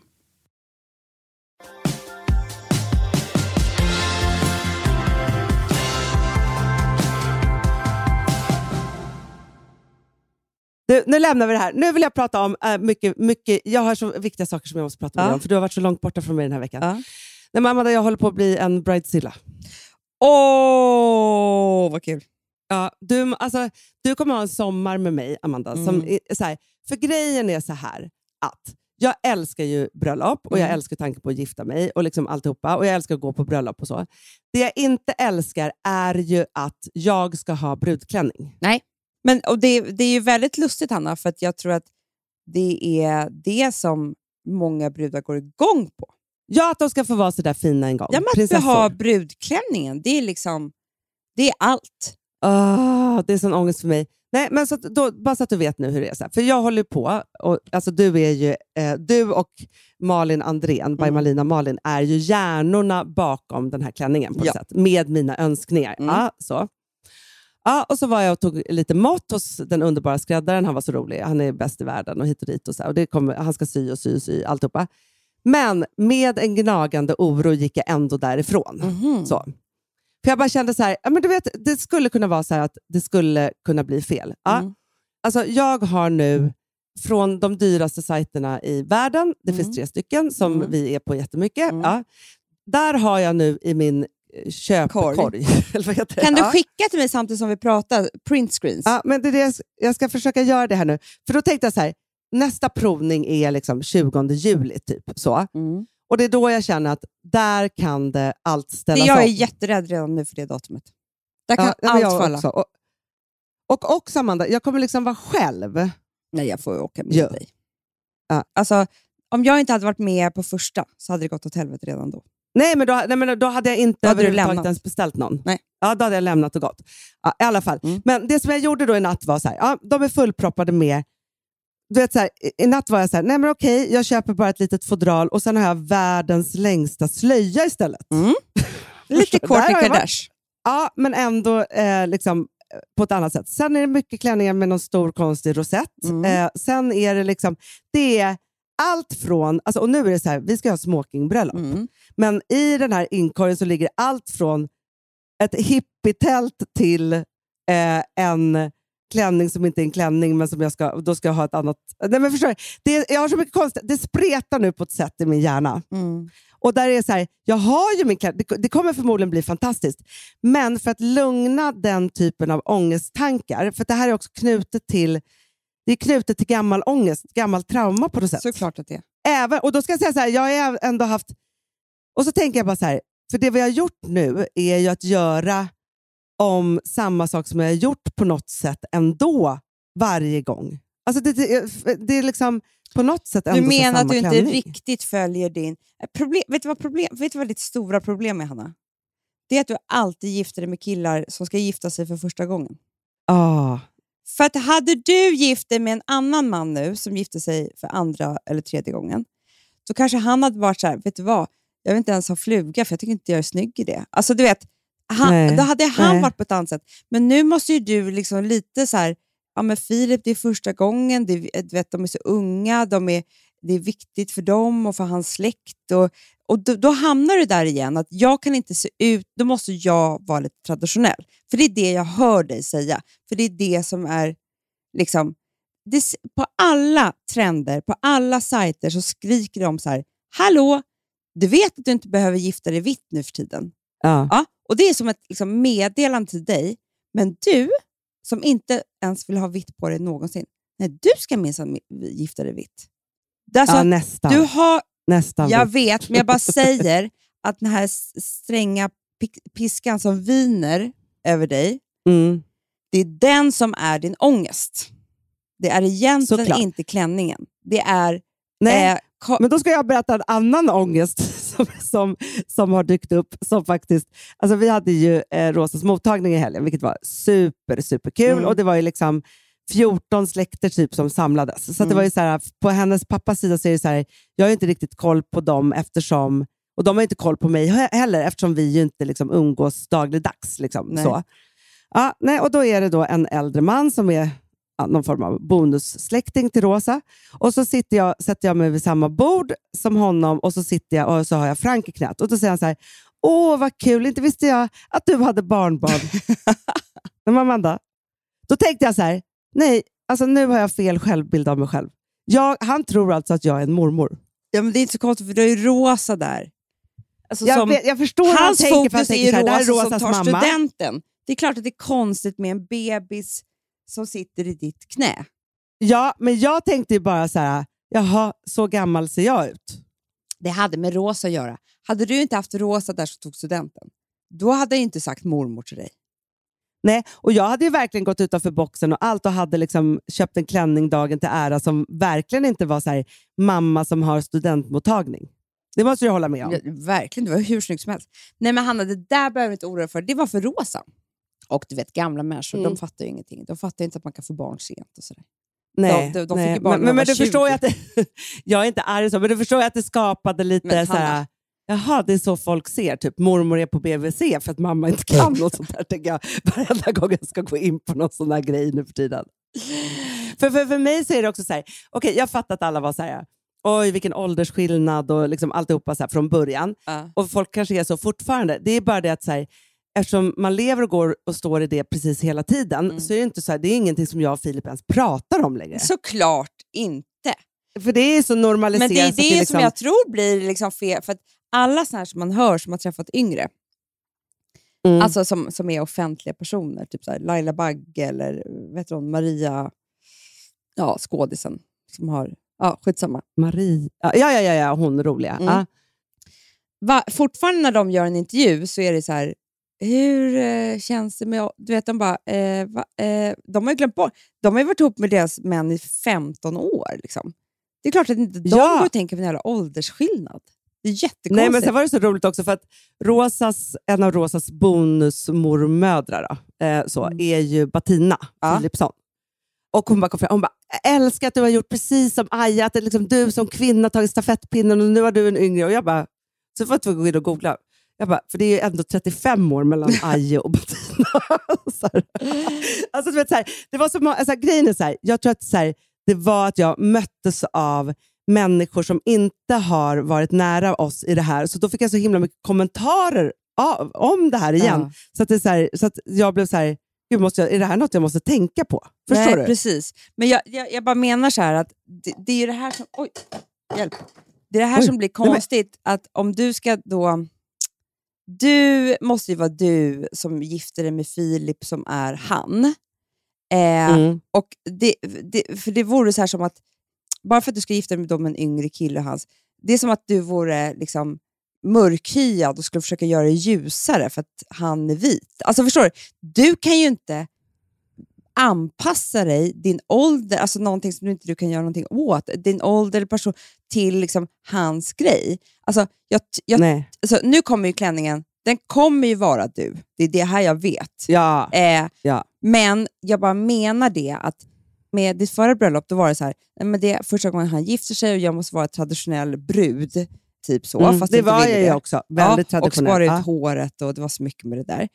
Speaker 3: Du, nu lämnar vi det här. Nu vill jag prata om äh, mycket, mycket... Jag har så viktiga saker som jag måste prata med
Speaker 4: Ja.
Speaker 3: dig om, för du har varit så långt borta från mig den här veckan.
Speaker 4: Ja.
Speaker 3: Nej, Amanda, jag håller på att bli en bridezilla.
Speaker 4: Åh, vad kul!
Speaker 3: Ja, du, alltså, du kommer ha en sommar med mig, Amanda. Som
Speaker 4: Mm.
Speaker 3: är, så här, för grejen är så här att jag älskar ju bröllop och jag
Speaker 4: Mm.
Speaker 3: älskar tanken på att gifta mig och liksom alltihopa. Och jag älskar att gå på bröllop och så. Det jag inte älskar är ju att jag ska ha brudklänning.
Speaker 4: Men, och det, det är ju väldigt lustigt, Hanna, för att jag tror att det är det som många brudar går igång på.
Speaker 3: Ja, att de ska få vara så där fina en gång.
Speaker 4: Ja, men att ha brudklänningen, det är liksom det är allt.
Speaker 3: Ah, det är sån ångest för mig. Nej, men så att, då, bara så att du vet nu hur det är. Så här. För jag håller på, och, alltså du, är ju, eh, du och Malin Andrén, by
Speaker 4: Mm.
Speaker 3: Malina Malin, är ju hjärnorna bakom den här klänningen på
Speaker 4: Ja.
Speaker 3: sätt, med mina önskningar.
Speaker 4: Mm.
Speaker 3: Ja, så. Ja, och så var jag och tog lite mått hos den underbara skräddaren. Han var så rolig. Han är bäst i världen och hit och dit. Och så. Och det kommer, han ska sy och sy och sy, alltihopa. Men med en gnagande oro gick jag ändå därifrån.
Speaker 4: Mhm.
Speaker 3: Så. För jag bara kände så här, ja, men du vet, det skulle kunna vara så här att det skulle kunna bli fel. Ja.
Speaker 4: Mm.
Speaker 3: Alltså, jag har nu från de dyraste sajterna i världen, det
Speaker 4: Mm.
Speaker 3: finns tre stycken som
Speaker 4: Mm.
Speaker 3: vi är på jättemycket.
Speaker 4: Mm.
Speaker 3: Ja. Där har jag nu i min köpkorg. Eller vad heter det?
Speaker 4: Kan du skicka till mig samtidigt som vi pratar print screens?
Speaker 3: Ja, men det är det jag, jag ska försöka göra det här nu. För då tänkte jag så här, nästa provning är liksom 20 juli. typ så.
Speaker 4: Mm.
Speaker 3: Och det är då jag känner att där kan det allt ställas
Speaker 4: jag är
Speaker 3: om.
Speaker 4: jätterädd redan nu för det datumet. Där kan
Speaker 3: Ja,
Speaker 4: allt falla.
Speaker 3: också. Och, och också Amanda, jag kommer liksom vara själv.
Speaker 4: Nej, jag får åka med
Speaker 3: Ja.
Speaker 4: dig.
Speaker 3: Ja.
Speaker 4: Alltså, om jag inte hade varit med på första så hade det gått åt helvete redan då.
Speaker 3: Nej, men då, nej, men då hade jag inte
Speaker 4: hade
Speaker 3: överhuvudtaget ens beställt någon.
Speaker 4: Nej.
Speaker 3: Ja, då hade jag lämnat och gått. Ja, I alla fall.
Speaker 4: Mm.
Speaker 3: Men det som jag gjorde då i natt var så här, ja, de är fullproppade med du vet, så här, i- natt var jag så här, nej men okej, jag köper bara ett litet fodral och sen har jag världens längsta slöja istället.
Speaker 4: Lite
Speaker 3: där har
Speaker 4: Kourtney. Kardashian.
Speaker 3: Ja, men ändå eh, liksom, eh, på ett annat sätt. Sen är det mycket klänningar med någon stor konstig rosett.
Speaker 4: Mm.
Speaker 3: Eh, sen är det liksom, det är allt från, alltså, och nu är det så här, vi ska ha smokingbröllop,
Speaker 4: Mm.
Speaker 3: men i den här inkorgen så ligger allt från ett hippietält till eh, en klänning som inte är en klänning, men som jag ska, då ska jag ha ett annat... Nej, men förstår du? Det, jag har så mycket konstigt, det spretar nu på ett sätt i min hjärna.
Speaker 4: Mm.
Speaker 3: Och där är så här, jag har ju min klänning, det, det kommer förmodligen bli fantastiskt, men för att lugna den typen av ångesttankar, för det här är också knutet till det är knutet till gammal ångest, gammal trauma på något sätt.
Speaker 4: Såklart att det är.
Speaker 3: Även, och då ska jag säga så här, jag har ändå haft... Och så tänker jag bara så här, för det vi har gjort nu är ju att göra om samma sak som jag har gjort på något sätt ändå varje gång. Alltså det, det, det är liksom på något sätt ändå
Speaker 4: Du menar att du inte
Speaker 3: klänning.
Speaker 4: riktigt följer din... Eh, Problem, vet, du vad problem, vet du vad ditt stora problem är, Hanna? Det är att du alltid gifter dig med killar som ska gifta sig för första gången.
Speaker 3: Ah,
Speaker 4: För att hade du gift dig med en annan man nu som gifte sig för andra eller tredje gången, så kanske han hade varit så här, vet du vad, jag vill inte ens ha fluga för jag tycker inte jag är snygg i det. Alltså du vet, han,
Speaker 3: Nej,
Speaker 4: då hade han
Speaker 3: nej.
Speaker 4: varit på ett annat sätt. Men nu måste ju du liksom lite så här, ja men Filip det är första gången, det, du vet, de är så unga, de är, det är viktigt för dem och för hans släkt. Och, och då, då hamnar du där igen, att jag kan inte se ut, då måste jag vara lite traditionell. För det är det jag hör dig säga. För det är det som är, liksom, det, på alla trender, på alla sajter så skriker de så här, hallå, du vet att du inte behöver gifta dig vitt nu för tiden.
Speaker 3: ja.
Speaker 4: Ja, och Det är som ett liksom, meddelande till dig, men du som inte ens vill ha vitt på dig någonsin, nej, du ska minsann mi- gifta dig vitt. Alltså,
Speaker 3: ja, nästan.
Speaker 4: du har,
Speaker 3: nästan
Speaker 4: jag vet, men jag bara säger att den här stränga piskan som viner över dig,
Speaker 3: Mm.
Speaker 4: det är den som är din ångest. Det är egentligen
Speaker 3: Såklart.
Speaker 4: inte klänningen. Det är...
Speaker 3: Nej,
Speaker 4: eh,
Speaker 3: Men då ska jag berätta en annan ångest som, som, som har dykt upp. Som faktiskt, alltså vi hade ju eh, Rosas mottagning i helgen, vilket var super, superkul.
Speaker 4: Mm.
Speaker 3: Och det var ju liksom 14 släkter typ som samlades. Så att det
Speaker 4: Mm.
Speaker 3: var ju så här, på hennes pappas sida så är det så här, jag har inte riktigt koll på dem eftersom, och de har inte koll på mig he- heller eftersom vi ju inte liksom umgås dagligdags. Liksom,
Speaker 4: Nej.
Speaker 3: så. Ja, nej, och då är det då en äldre man som är ja, någon form av bonussläkting till Rosa. Och så sitter jag, sätter jag mig vid samma bord som honom och så sitter jag och så har jag Frank i knät. Och då säger han så här, åh vad kul, inte visste jag att du hade barnbarn. Men Amanda, då tänkte jag så här, nej, alltså nu har jag fel självbild av mig själv. Jag, han tror alltså att jag är en mormor.
Speaker 4: ja, men det är inte så konstigt, för du har ju Rosa där. Alltså,
Speaker 3: Jag,
Speaker 4: som-
Speaker 3: vet, jag förstår hur han tänker, för han
Speaker 4: är
Speaker 3: tänker så här, är
Speaker 4: Rosa som tar
Speaker 3: mamma.
Speaker 4: studenten. Det är klart att det är konstigt med en bebis som sitter i ditt knä.
Speaker 3: Ja, men jag tänkte ju bara så här, jaha, så gammal ser jag ut.
Speaker 4: Det hade med Rosa att göra. Hade du inte haft Rosa där som tog studenten, då hade jag inte sagt mormor till dig.
Speaker 3: Nej, och jag hade ju verkligen gått utanför boxen och allt och hade liksom köpt en klänning dagen till ära som verkligen inte var så här, mamma som har studentmottagning. Det måste du hålla med om.
Speaker 4: Ja, verkligen, det var hur snyggt som helst. Nej men Hanna, det där behöver du inte oroa dig för. Det var för Rosa. Och du vet, gamla människor,
Speaker 3: Mm.
Speaker 4: de fattar ju ingenting. De fattar inte att man kan få barn sent och sådär.
Speaker 3: Nej,
Speaker 4: de- de fick
Speaker 3: nej. men,
Speaker 4: de
Speaker 3: men, men du förstår ju
Speaker 4: 20.
Speaker 3: att det, jag är inte arg så, men du förstår ju att det skapade lite
Speaker 4: Men
Speaker 3: så här. Jaha, det är så folk ser, typ mormor är på BVC för att mamma inte kan något sånt där, tänker jag varenda gång jag ska gå in på någon sån här grej nu för tiden. För, för, för mig så är det också så här, okej, jag fattar att alla var så här, oj vilken åldersskillnad och liksom alltihopa så här från början.
Speaker 4: Ja.
Speaker 3: Och folk kanske är så fortfarande. Det är bara det att så här, eftersom man lever och går och står i det precis hela tiden,
Speaker 4: Mm.
Speaker 3: så är det, inte så här, det är ingenting som jag och Filip ens pratar om längre.
Speaker 4: Såklart inte.
Speaker 3: För det är så normaliserat.
Speaker 4: Men det är
Speaker 3: så
Speaker 4: det
Speaker 3: att
Speaker 4: som jag tror blir liksom fel. För alla här som man hör som har träffat yngre,
Speaker 3: Mm.
Speaker 4: alltså som, som är offentliga personer, typ så här Laila Bagge eller vet du, Maria, ja, skådisen, som har, ja, skitsamma.
Speaker 3: Marie. Ja, ja, ja, ja, hon roliga.
Speaker 4: Mm.
Speaker 3: Ja.
Speaker 4: Va, fortfarande när de gör en intervju så är det så här, hur eh, känns det med... Du vet, de bara, eh, va, eh, de har ju glömt bort, de har ju varit ihop med deras män i 15 år. Liksom. Det är klart att inte de
Speaker 3: Ja.
Speaker 4: går och tänker på en jävla åldersskillnad. Det är jättekonstigt.
Speaker 3: Nej, men sen var det så roligt också för att Rosas, en av Rosas bonusmormödrar eh, så,
Speaker 4: Mm.
Speaker 3: är ju Bettina
Speaker 4: Ja.
Speaker 3: Philipsson. Och hon bara kom fram hon bara, "Jag älskar att du har gjort precis som Aja, att det är liksom du som kvinna tagit stafettpinnen och nu har du en yngre. Och jag bara, så får jag gå in och googla. Jag bara, för det är ju ändå 35 år mellan Aje och Bettina. Alltså, du vet, så här, det var så alltså, grejen är så här, jag tror att så här, det var att jag möttes av människor som inte har varit nära oss i det här. Så då fick jag så himla mycket kommentarer av, om det här igen.
Speaker 4: Ja.
Speaker 3: Så, att det så, här, så att jag blev så här, Gud, måste jag, är det här något jag måste tänka på? Förstår
Speaker 4: Nej,
Speaker 3: du?
Speaker 4: Precis. Men jag, jag, jag bara menar så här att det, det är ju det här som... Oj, hjälp. Det är det här
Speaker 3: Oj,
Speaker 4: som blir
Speaker 3: nej, men-
Speaker 4: konstigt, att om du ska då... Du måste ju vara du som gifter dig med Filip som är han. Eh,
Speaker 3: Mm.
Speaker 4: och det, det, för det vore så här som att, bara för att du ska gifta dig med en yngre kille och hans, det är som att du vore liksom mörkhyad och skulle försöka göra det ljusare för att han är vit. Alltså förstår du? Du kan ju inte anpassa dig, din ålder, alltså någonting som du inte du kan göra någonting åt, din ålder eller person, till liksom hans grej. Alltså, jag, jag, alltså, nu kommer ju klänningen, den kommer ju vara du. Det är det här jag vet.
Speaker 3: Ja.
Speaker 4: Eh,
Speaker 3: Ja.
Speaker 4: Men jag bara menar det att med ditt förra bröllop, då var det så här, men det är första gången han gifter sig och jag måste vara traditionell brud. Typ så.
Speaker 3: Mm,
Speaker 4: fast
Speaker 3: det var jag ju också. Väldigt
Speaker 4: ja, Och
Speaker 3: traditionell.
Speaker 4: spara ut
Speaker 3: Ja.
Speaker 4: håret och det var så mycket med det där.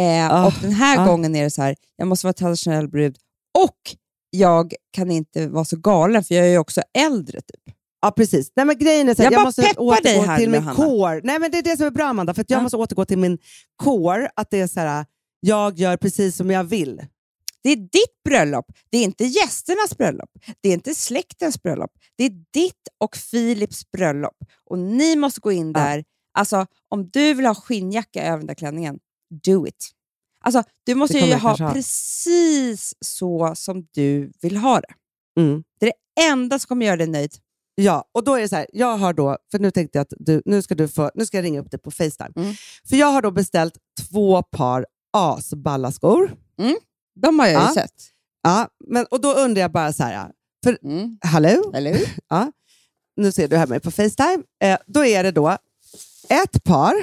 Speaker 4: Eh,
Speaker 3: Ah,
Speaker 4: och den här
Speaker 3: ah.
Speaker 4: gången är det så här, jag måste vara traditionell brud och jag kan inte vara så galen för jag är ju också äldre. typ.
Speaker 3: Ja, precis. Nej, men grejen är så här,
Speaker 4: Jag
Speaker 3: jag, måste återgå
Speaker 4: här
Speaker 3: till min
Speaker 4: Hanna.
Speaker 3: core. Nej, men det är det som är bra, Amanda. För att jag
Speaker 4: Ja.
Speaker 3: måste återgå till min core, att det är så här, jag gör precis som jag vill.
Speaker 4: Det är ditt bröllop, det är inte gästernas bröllop, det är inte släktens bröllop. Det är ditt och Philips bröllop. Och ni måste gå in
Speaker 3: Ja.
Speaker 4: där. Alltså, om du vill ha skinnjacka över den där klänningen, do it. Alltså, du måste ju ha precis så som du vill ha det.
Speaker 3: Mm.
Speaker 4: Det är det enda som kommer göra dig nöjd.
Speaker 3: Ja, och då är det så här, jag har då, för nu tänkte jag att du, nu ska, du få, nu ska jag ringa upp dig på Facetime.
Speaker 4: Mm.
Speaker 3: För jag har då beställt två par asballa skor.
Speaker 4: De har jag ju
Speaker 3: Ja.
Speaker 4: sett.
Speaker 3: Ja, men, och då undrar jag bara så här, för
Speaker 4: Mm.
Speaker 3: hallå?
Speaker 4: Hur?
Speaker 3: Ja, nu ser du här med på Facetime. Eh, då är det då ett par,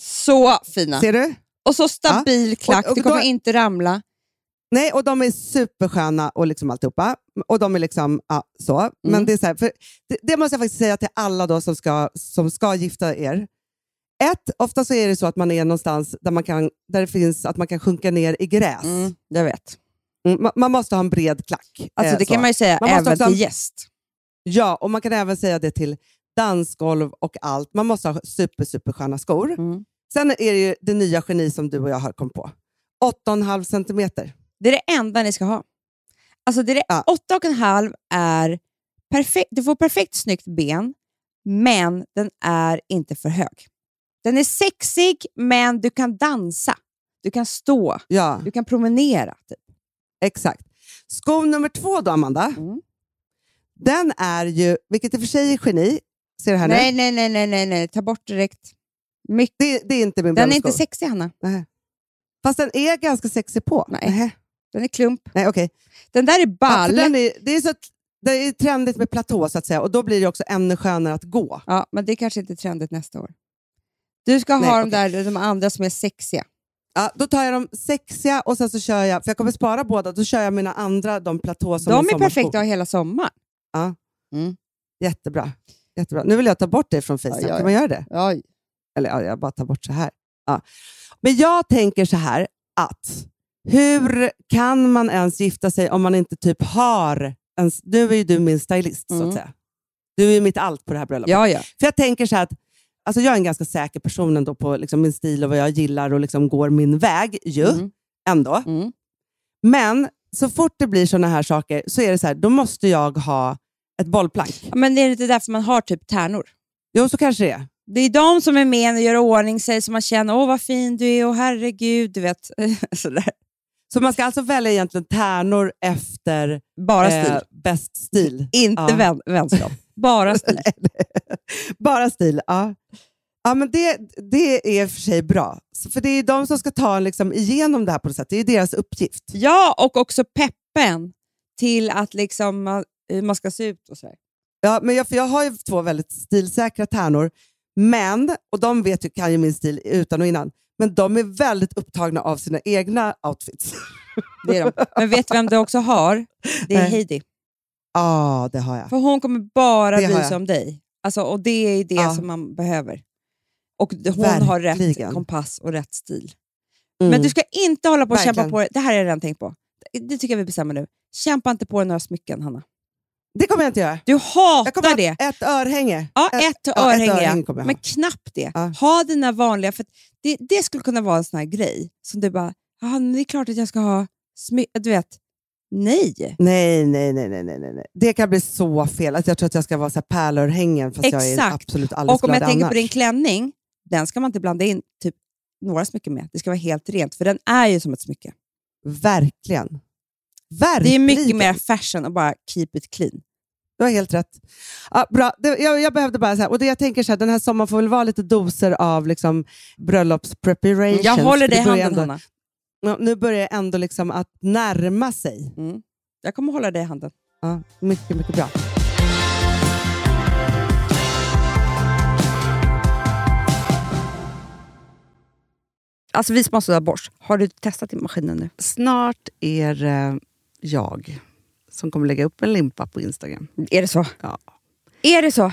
Speaker 4: Så fina.
Speaker 3: ser du?
Speaker 4: Och så stabil klack,
Speaker 3: Och- och
Speaker 4: du kommer
Speaker 3: då-
Speaker 4: inte ramla.
Speaker 3: Nej, och de är supersköna och liksom alltihopa. Och de är liksom, ja, så.
Speaker 4: Mm.
Speaker 3: Men det är så här, det, det måste jag faktiskt säga till alla då som ska, som ska gifta er. Ett, ofta så är det så att man är någonstans där, man kan, där det finns att man kan sjunka ner i gräs.
Speaker 4: Mm, jag vet.
Speaker 3: Mm, man, man måste ha en bred klack.
Speaker 4: Alltså,
Speaker 3: eh,
Speaker 4: det
Speaker 3: så.
Speaker 4: kan man ju säga
Speaker 3: Man
Speaker 4: även till gäst.
Speaker 3: Ja, och man kan även säga det till dansgolv och allt. Man måste ha super, supersköna skor.
Speaker 4: Mm.
Speaker 3: Sen är det ju det nya geni som du och jag har kommit på. 8,5 centimeter.
Speaker 4: Det är det enda ni ska ha. Alltså det är det,
Speaker 3: Ja.
Speaker 4: åtta och en halv är perfekt. Du får perfekt snyggt ben, men den är inte för hög. Den är sexig, men du kan dansa. Du kan stå.
Speaker 3: Ja,
Speaker 4: Du kan promenera. Typ.
Speaker 3: exakt. Sko nummer två då, Amanda.
Speaker 4: Mm.
Speaker 3: Den är ju, vilket i och för sig är geni, ser du här
Speaker 4: Nej,
Speaker 3: nu?
Speaker 4: nej, nej, nej, nej, nej. Ta bort direkt. Mycket.
Speaker 3: Det, det är inte min
Speaker 4: Den är inte sexig, Hanna.
Speaker 3: Nej. Fast den är ganska sexig på.
Speaker 4: Nej.
Speaker 3: Nähä.
Speaker 4: Den är klump.
Speaker 3: Nej, okej.
Speaker 4: Den där är
Speaker 3: Ja,
Speaker 4: ball.
Speaker 3: den är, det, är så, det är trendigt med platå, så att säga. Och då blir det också ännu skönare att gå.
Speaker 4: Ja, men det är kanske inte är trendigt nästa år. Du ska
Speaker 3: Nej,
Speaker 4: ha de
Speaker 3: okej.
Speaker 4: där de andra som är sexiga.
Speaker 3: Ja, då tar jag de sexiga och sen så kör jag, för jag kommer spara båda, då kör jag mina andra, de platå som
Speaker 4: De är
Speaker 3: sommarsko.
Speaker 4: perfekta att ha hela sommaren.
Speaker 3: Ja.
Speaker 4: Mm.
Speaker 3: Jättebra. Jättebra. Nu vill jag ta bort det från Facetime.
Speaker 4: Ja, ja,
Speaker 3: Kan man göra det?
Speaker 4: Oj.
Speaker 3: Eller ja, jag bara tar bort så här. Ja. Men jag tänker så här att hur kan man ens gifta sig om man inte typ har en... Nu är ju du min stylist, så
Speaker 4: Mm.
Speaker 3: att säga. Du är mitt allt på det här bröllopet.
Speaker 4: Ja, ja.
Speaker 3: För jag tänker så här att alltså jag är en ganska säker person ändå på liksom min stil och vad jag gillar och liksom går min väg ju,
Speaker 4: Mm.
Speaker 3: ändå.
Speaker 4: Mm.
Speaker 3: Men så fort det blir såna här saker så är det så här, då måste jag ha ett bollplank.
Speaker 4: Ja, Men det är inte därför man har typ tärnor.
Speaker 3: Jo, så kanske det är.
Speaker 4: Det är de som är med och gör ordning sig så man känner åh vad fin du är, åh herregud, du vet. Sådär.
Speaker 3: Så man ska alltså välja egentligen tärnor efter
Speaker 4: Bara stil.
Speaker 3: eh, bäst stil.
Speaker 4: Inte
Speaker 3: ja.
Speaker 4: vän, vänskap. Bara stil.
Speaker 3: Bara stil, ja. Ja, men det, det är för sig bra. För det är de som ska ta liksom igenom det här på något sätt. Det är deras uppgift.
Speaker 4: Ja, och också peppen till att liksom, man ska se ut och så.
Speaker 3: Ja, men jag, för jag har ju två väldigt stilsäkra tärnor, men, och de vet ju, kan ju min stil utan och innan, men de är väldigt upptagna av sina egna outfits.
Speaker 4: Det är de. Men vet du vem du också har? Det är
Speaker 3: Nej.
Speaker 4: Heidi.
Speaker 3: Ja, det har jag.
Speaker 4: För hon kommer bara
Speaker 3: Det
Speaker 4: bry sig om dig. Alltså, och det är det
Speaker 3: Ja.
Speaker 4: som man behöver. Och hon har rätt
Speaker 3: Verkligen.
Speaker 4: kompass och rätt stil.
Speaker 3: Mm.
Speaker 4: Men du ska inte hålla på och kämpa
Speaker 3: Verkligen.
Speaker 4: på det. Det här har jag redan tänkt på. Det tycker jag vi bestämmer nu. Kämpa inte på dig några smycken, Hanna.
Speaker 3: Det kommer jag inte göra.
Speaker 4: Du hatar det.
Speaker 3: ett örhänge.
Speaker 4: Ja, ett,
Speaker 3: ja, ett
Speaker 4: örhänge,
Speaker 3: örhänge
Speaker 4: ja.
Speaker 3: kommer jag
Speaker 4: men knappt det.
Speaker 3: Ja.
Speaker 4: Ha dina vanliga, för det, det skulle kunna vara en sån här grej som du bara, "Jaha, men det är klart att jag ska ha smycken. Du vet, nej.
Speaker 3: Nej, nej, nej, nej, nej, nej. Det kan bli så fel. Att jag tror att jag ska vara så pärlörhängen fast jag är
Speaker 4: Exakt.
Speaker 3: absolut alldeles
Speaker 4: Och om jag tänker
Speaker 3: annars.
Speaker 4: på din klänning, den ska man inte blanda in typ några smycken med. Det ska vara helt rent, för den är ju som ett smycke.
Speaker 3: Verkligen. Verkligen.
Speaker 4: Det är mycket mer fashion att bara keep it clean.
Speaker 3: Du har helt rätt. Ja, bra. Det, jag, jag behövde bara så här, och det jag tänker så här, den här sommaren får väl vara lite doser av liksom, bröllopspreparations.
Speaker 4: Jag håller dig i handen,
Speaker 3: ändå,
Speaker 4: Hanna.
Speaker 3: Nu börjar jag ändå liksom att närma sig.
Speaker 4: Mm. Jag kommer hålla dig i handen.
Speaker 3: Ja, mycket, mycket bra.
Speaker 4: Alltså vi sponsrar av Bosch. Har du testat i maskinen nu?
Speaker 3: Snart är det jag som kommer lägga upp en limpa på Instagram.
Speaker 4: Är det så?
Speaker 3: Ja.
Speaker 4: Är det så?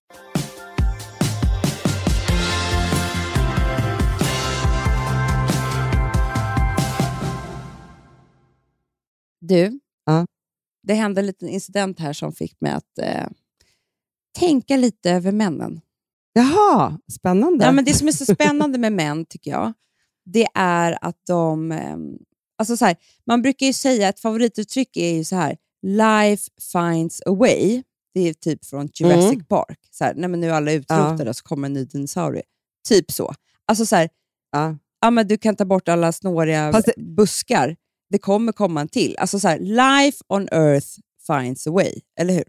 Speaker 4: Du,
Speaker 3: Ja.
Speaker 4: det hände en liten incident här som fick mig att eh, tänka lite över männen.
Speaker 3: Jaha, spännande.
Speaker 4: Ja, men det som är så spännande med män, tycker jag, det är att de... ehm, alltså så här, man brukar ju säga, ett favorituttryck är ju så här, life finds a way. Det är typ från Jurassic
Speaker 3: Mm.
Speaker 4: Park. Så här, nej, men nu är alla utrotade och så kommer en ny dinosaurie. Typ så. Alltså så här,
Speaker 3: ja.
Speaker 4: ja, men du kan ta bort alla snåriga
Speaker 3: det-
Speaker 4: buskar. Det kommer komma en till. Alltså så här, life on earth finds a way. Eller hur?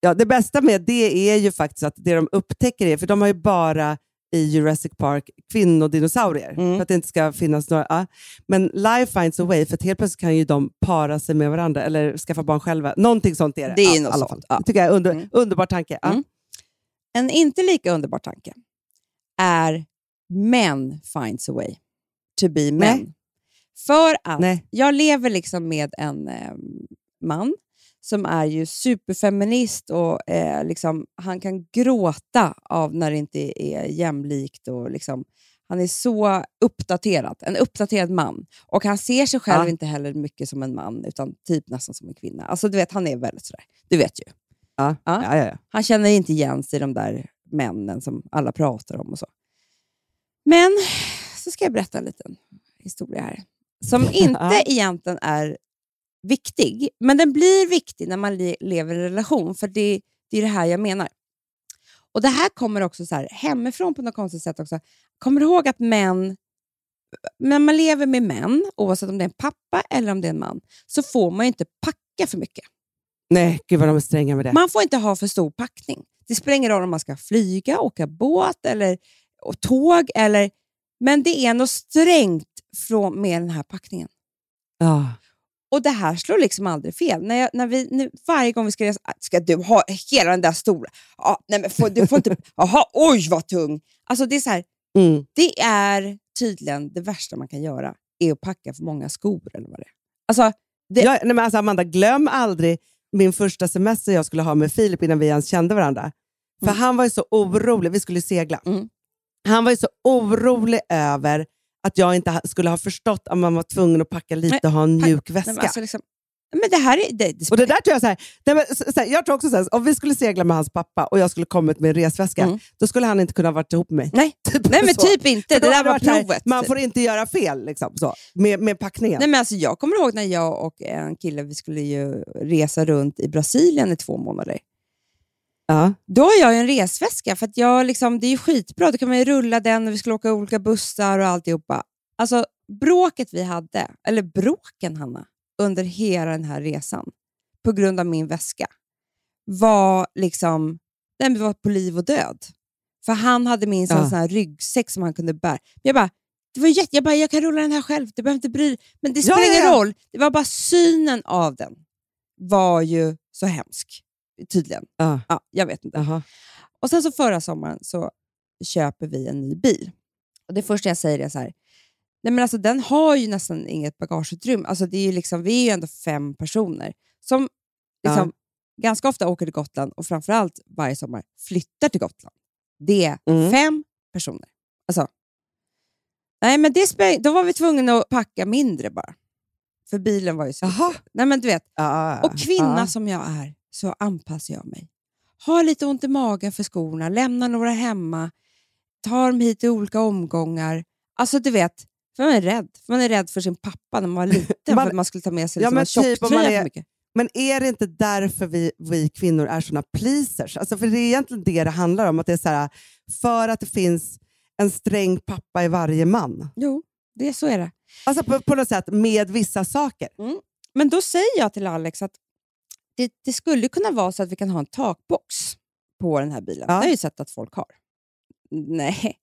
Speaker 3: Ja, det bästa med det är ju faktiskt att det de upptäcker är, för de har ju bara i Jurassic Park kvinnodinosaurier,
Speaker 4: Mm.
Speaker 3: för att det inte ska finnas några. Ja. Men life finds a way, för att helt plötsligt kan ju de para sig med varandra eller skaffa barn själva. Någonting sånt är det.
Speaker 4: Det är
Speaker 3: ja,
Speaker 4: något sånt, ja.
Speaker 3: Tycker jag är under,
Speaker 4: Mm.
Speaker 3: underbar tanke. Ja.
Speaker 4: Mm. En inte lika underbar tanke är men finds a way to be men. För att
Speaker 3: Nej.
Speaker 4: jag lever liksom med en eh, man som är ju superfeminist och eh, liksom, han kan gråta av när det inte är jämlikt. Och liksom, han är så uppdaterad, en uppdaterad man. Och han ser sig själv
Speaker 3: Ja.
Speaker 4: inte heller mycket som en man, utan typ nästan som en kvinna. Alltså du vet, han är väldigt sådär. Du vet ju.
Speaker 3: Ja,
Speaker 4: ja. Han känner inte igen sig i de där männen som alla pratar om och så. Men så ska jag berätta en liten historia här. Som inte egentligen är viktig, men den blir viktig när man le- lever i en relation, för det, det är det här jag menar. Och Det här kommer också så här, hemifrån på något konstigt sätt också. Kommer du ihåg att män, när man lever med män, oavsett om det är en pappa eller om det är en man, så får man inte packa för mycket.
Speaker 3: Nej, gud vad de är stränga med det.
Speaker 4: Man får inte ha för stor packning. Det spelar ingen roll om man ska flyga, åka båt eller tåg. Eller, men det är något strängt från, med den här packningen.
Speaker 3: Ja.
Speaker 4: Och det här slår liksom aldrig fel. När jag, när vi, nu, varje gång vi ska resa, "Ah, ska du ha hela den där stora? Ja, nej men får, du får inte, jaha, oj vad tung. Alltså det är så här,
Speaker 3: Mm.
Speaker 4: Det är tydligen det värsta man kan göra, är att packa för många skor eller vad det är. Alltså, det,
Speaker 3: Ja, nej, men alltså, Amanda, glöm aldrig min första semester jag skulle ha med Filip innan vi ens kände varandra. För
Speaker 4: Mm.
Speaker 3: han var ju så orolig, vi skulle segla.
Speaker 4: Mm.
Speaker 3: Han var ju så orolig över att jag inte skulle ha förstått att man var tvungen att packa lite och ha en mjuk
Speaker 4: nej,
Speaker 3: väska.
Speaker 4: men alltså, liksom, men det här är... Det, det
Speaker 3: Och det där tror jag så här, nej, men, så, så här, jag tror också så här, om vi skulle segla med hans pappa och jag skulle kommit med en resväska,
Speaker 4: Mm.
Speaker 3: då skulle han inte kunna varit ihop med mig.
Speaker 4: nej,
Speaker 3: Typ
Speaker 4: nej, men
Speaker 3: så.
Speaker 4: typ inte. Det där var provet.
Speaker 3: Man får inte göra fel liksom, så, med, med packningen.
Speaker 4: Nej, men alltså, jag kommer ihåg när jag och en kille vi skulle ju resa runt i Brasilien i två månader.
Speaker 3: Ja.
Speaker 4: Då har jag en resväska, för jag liksom, det är ju skitbra. Då kan man rulla den och vi skulle åka olika bussar och alltihopa. Alltså, bråket vi hade, eller bråken Hanna, under hela den här resan, på grund av min väska, var liksom den var på liv och död. För han hade minst en
Speaker 3: Ja.
Speaker 4: sån här ryggsäck som han kunde bära. Men jag bara, det var jätte, jag bara, jag kan rulla den här själv, du behöver inte bry dig. Men det spelar
Speaker 3: ja,
Speaker 4: ingen
Speaker 3: ja.
Speaker 4: roll. Det var bara synen av den var ju så hemsk, tydligen.
Speaker 3: Ja.
Speaker 4: Ja, jag vet inte.
Speaker 3: Jaha.
Speaker 4: Och sen så förra sommaren så köper vi en ny bil. Och Det första jag säger är så här, nej men alltså den har ju nästan inget bagageutrymme. Alltså det är ju liksom, vi är ju ändå fem personer som liksom, ganska ofta åker till Gotland och framförallt varje sommar flyttar till Gotland. Det är
Speaker 3: Mm.
Speaker 4: fem personer. Alltså, nej men det då var vi tvungna att packa mindre bara. För bilen var ju så... Nej men du vet, och kvinna som jag är så anpassar jag mig. Har lite ont i magen för skorna, lämnar några hemma, tar dem hit i olika omgångar. Alltså du vet, för man är rädd. För man är rädd för sin pappa när man var liten
Speaker 3: Man-
Speaker 4: för att man skulle ta med sig
Speaker 3: Ja,
Speaker 4: liksom en
Speaker 3: typ
Speaker 4: tjocktröja
Speaker 3: är-
Speaker 4: för mycket.
Speaker 3: Men är det inte därför vi, vi kvinnor är såna pleasers? Alltså för det är egentligen det det handlar om. Att det är så här, för att det finns en sträng pappa i varje man.
Speaker 4: Jo, det, så är det.
Speaker 3: Alltså på, på något sätt med vissa saker.
Speaker 4: Men då säger jag till Alex att det, det skulle kunna vara så att vi kan ha en takbox på den här bilen.
Speaker 3: Ja.
Speaker 4: Det har jag ju sett att folk har. Nej,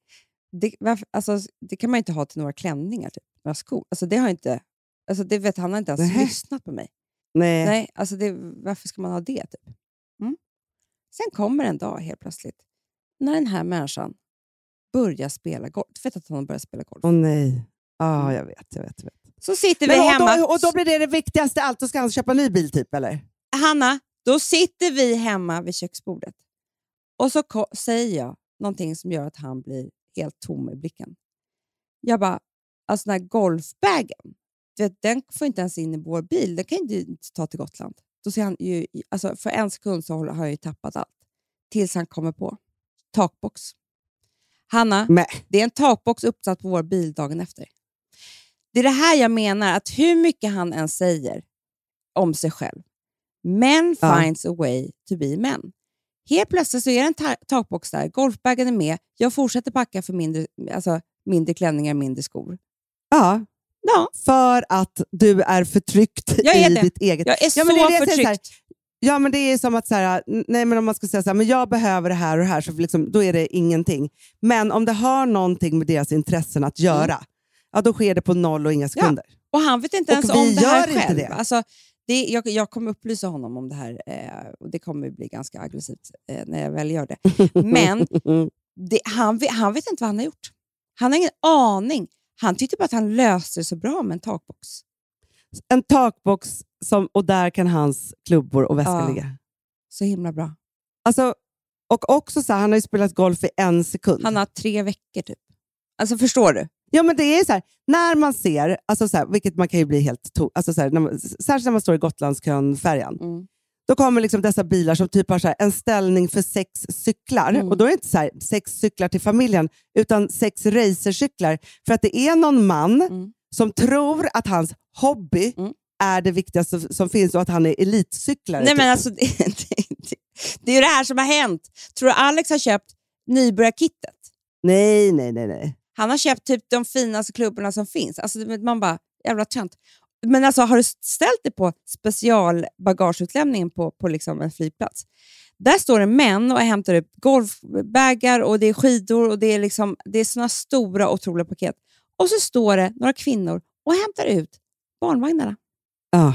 Speaker 4: det, varför, alltså, det kan man inte ha till några klänningar, typ. några skor. Alltså, det har inte, alltså, det vet, han har inte ens
Speaker 3: Nähä.
Speaker 4: lyssnat på mig.
Speaker 3: Nej.
Speaker 4: Nej, alltså det, varför ska man ha det? Typ? Mm. Sen kommer en dag helt plötsligt när den här människan börjar spela golf. Du vet att hon börjar spela golf.
Speaker 3: Åh nej. Ja, jag vet. Jag vet, jag vet.
Speaker 4: Så sitter vi
Speaker 3: Men, och,
Speaker 4: hemma.
Speaker 3: då, och då blir det det viktigaste allt. Då ska han köpa en ny bil typ, eller?
Speaker 4: Hanna, då sitter vi hemma vid köksbordet och så säger jag någonting som gör att han blir helt tom i blicken. Jag bara, alltså den här golfbagen, vet, den får inte ens in i vår bil. Den kan ju inte ta till Gotland. Då ser han ju, alltså för en sekund så har han ju tappat allt. Tills han kommer på takbox. Hanna,
Speaker 3: Nej.
Speaker 4: det är en takbox uppsatt på vår bil dagen efter. Det är det här jag menar, att hur mycket han än säger om sig själv, men
Speaker 3: Ja.
Speaker 4: finds a way to be men. Helt plötsligt så är det en ta- takbox där, golfbagen är med, jag fortsätter packa för mindre, alltså, mindre klänningar, mindre skor.
Speaker 3: Ja,
Speaker 4: Ja,
Speaker 3: för att du är förtryckt
Speaker 4: Jag är
Speaker 3: i
Speaker 4: det.
Speaker 3: ditt eget...
Speaker 4: jag är
Speaker 3: Ja,
Speaker 4: så
Speaker 3: är så här,
Speaker 4: förtryckt.
Speaker 3: Ja, men det är som att så här, nej, men om man ska säga så här, men jag behöver det här och det här, så liksom, då är det ingenting. Men om det har någonting med deras intressen att göra, ja, då sker det på noll och inga sekunder.
Speaker 4: Och han vet inte ens om det här själv.
Speaker 3: det.
Speaker 4: Alltså, det, jag, jag kommer upplysa honom om det här eh, och det kommer bli ganska aggressivt eh, när jag väl gör det. Men det, han, vet- han vet inte vad han har gjort. Han har ingen aning. Han tyckte bara att han löste det så bra med en takbox.
Speaker 3: En takbox som, och där kan hans klubbor och väska
Speaker 4: Ja.
Speaker 3: ligga.
Speaker 4: Så himla bra.
Speaker 3: Alltså, och också så här, han har ju spelat golf i en sekund.
Speaker 4: Han har tre veckor typ. Alltså förstår du?
Speaker 3: Ja, men det är så här, när man ser, alltså så här, vilket man kan ju bli helt to- alltså så här, när man, särskilt när man står i Gotlandskön-färjan,
Speaker 4: Mm.
Speaker 3: då kommer liksom dessa bilar som typ har så en ställning för sex cyklar.
Speaker 4: Mm.
Speaker 3: Och då är det inte så sex cyklar till familjen, utan sex racercyklar. För att det är någon man
Speaker 4: Mm.
Speaker 3: som tror att hans hobby
Speaker 4: Mm.
Speaker 3: är det viktigaste som finns och att han är elitcyklare.
Speaker 4: Nej,
Speaker 3: typ.
Speaker 4: men alltså, det, det, det, det är ju det här som har hänt. Tror du Alex har köpt nybörjarkittet?
Speaker 3: nej, nej, nej. nej.
Speaker 4: Han har köpt typ de finaste klubborna som finns. Alltså, man bara, jävla tönt. Men alltså, har du ställt dig på specialbagageutlämningen på, på liksom en flygplats? Där står det män och hämtar upp golfbagar och det är skidor och det är, liksom, det är såna stora otroliga paket. Och så står det några kvinnor och hämtar ut barnvagnarna.
Speaker 3: Ja.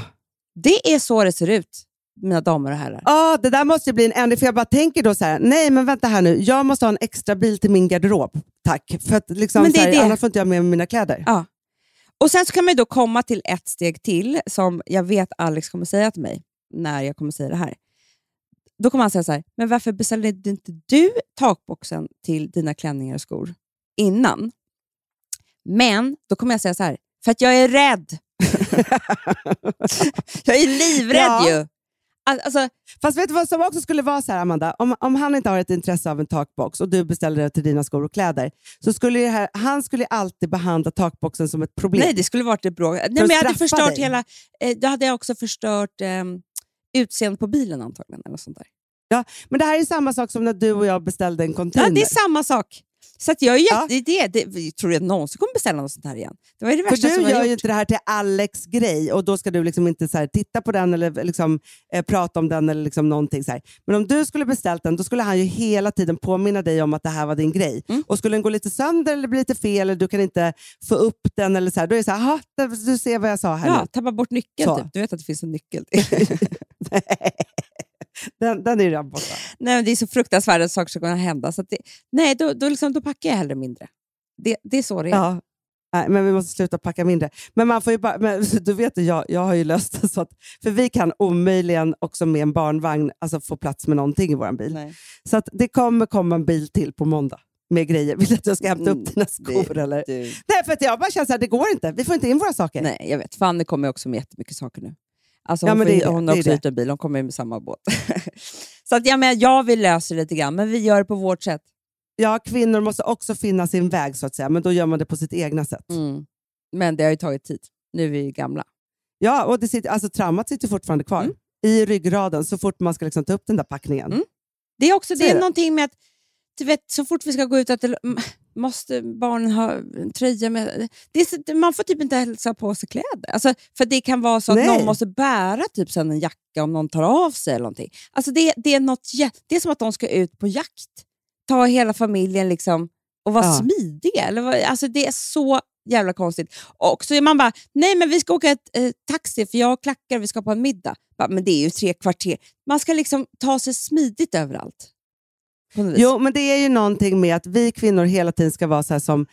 Speaker 4: Det är så det ser ut. Mina damer och herrar.
Speaker 3: Ja, det där måste bli en ändring, för jag bara tänker då så här, nej men vänta här nu, jag måste ha en extra bil till min garderob, tack. För att liksom,
Speaker 4: Men det
Speaker 3: här,
Speaker 4: det.
Speaker 3: annars får inte jag med mig mina kläder.
Speaker 4: Ja. Och Sen så kan man då komma till ett steg till, som jag vet Alex kommer säga till mig när jag kommer säga det här. Då kommer han säga så här, men varför beställde inte du takboxen till dina klänningar och skor innan? Men då kommer jag säga så här, för att jag är rädd. jag är livrädd
Speaker 3: Ja.
Speaker 4: ju. Al- Alltså,
Speaker 3: Fast vet du vad som också skulle vara så här, Amanda? Om, om han inte har ett intresse av en takbox och du beställer det till dina skor och kläder, så skulle här, han skulle alltid behandla takboxen som ett problem.
Speaker 4: nej, det skulle varit ett bråk. Nej, men jag hade förstört
Speaker 3: dig.
Speaker 4: hela... Eh, då hade jag också förstört eh, utseendet på bilen antagligen. Eller sånt där.
Speaker 3: Men det här är samma sak som när du och jag beställde en container.
Speaker 4: Ja, det är samma sak. Så jag är
Speaker 3: Ja.
Speaker 4: jätte, det, det, det, tror jag någonsin kommer beställa något sånt här igen. Det var ju det
Speaker 3: För
Speaker 4: värsta som
Speaker 3: du
Speaker 4: jag
Speaker 3: gör ju
Speaker 4: gjort.
Speaker 3: inte det här till Alex grej och då ska du liksom inte så här, titta på den eller liksom, eh, prata om den eller liksom någonting. Så här. Men om du skulle beställt den, då skulle han ju hela tiden påminna dig om att det här var din grej.
Speaker 4: Mm.
Speaker 3: Och skulle den gå lite sönder eller bli lite fel eller du kan inte få upp den, eller så här, då är det så här, "Aha, det- du ser vad jag sa här
Speaker 4: Ja,
Speaker 3: nu.
Speaker 4: tappa bort nyckeln. Typ. Du vet att det finns en nyckel.
Speaker 3: den, den är redan borta.
Speaker 4: nej, det är så fruktansvärda saker som kan hända. Så att det, nej, då, då, liksom, då packar jag hellre mindre. Det, det är så det är.
Speaker 3: Ja. Nej, men vi måste sluta packa mindre. Men man får ju bara, men, du vet jag, jag har ju löst det så att, för vi kan omöjligen också med en barnvagn alltså, få plats med någonting i vår bil.
Speaker 4: Nej.
Speaker 3: Så att det kommer komma en bil till på måndag med grejer. Vill du att jag ska hämta
Speaker 4: Mm,
Speaker 3: upp dina skor?
Speaker 4: det-
Speaker 3: eller?
Speaker 4: Du,
Speaker 3: Nej, för att jag bara känner här, det går inte. Vi får inte in våra saker.
Speaker 4: nej, jag vet. Fanny kommer också med jättemycket saker nu. Alltså
Speaker 3: Ja,
Speaker 4: hon, får,
Speaker 3: det
Speaker 4: hon har också hyrt en bil, hon kommer med samma båt. så att, ja, men jag vill lösa det lite grann, men vi gör det på vårt sätt.
Speaker 3: Ja, kvinnor måste också finna sin väg, så att säga, men då gör man det på sitt egna sätt.
Speaker 4: Mm. Men det har ju tagit tid. Nu är vi gamla.
Speaker 3: Ja, och det sitter, alltså, traumat sitter fortfarande kvar
Speaker 4: Mm.
Speaker 3: i ryggraden så fort man ska liksom ta upp den där packningen.
Speaker 4: Mm. Det är också
Speaker 3: Så
Speaker 4: det
Speaker 3: är det.
Speaker 4: någonting med att vet, så fort vi ska gå ut, att måste barnen ha en tröja med... Det är, så- man får typ inte hälsa på sig kläder. Alltså, för det kan vara så att
Speaker 3: Nej.
Speaker 4: någon måste bära typ sen en jacka om någon tar av sig eller någonting. Alltså det, det, är något, det är som att de ska ut på jakt. Ta hela familjen liksom och vara
Speaker 3: Ja.
Speaker 4: smidiga. Eller, vad- alltså det är så jävla konstigt. Och så är man bara, nej men vi ska åka ett eh, taxi för jag har klackar vi ska på en middag. Bara, men det är ju tre kvarter. Man ska liksom ta sig smidigt överallt.
Speaker 3: Jo, men det är ju någonting med att vi kvinnor hela tiden ska vara så som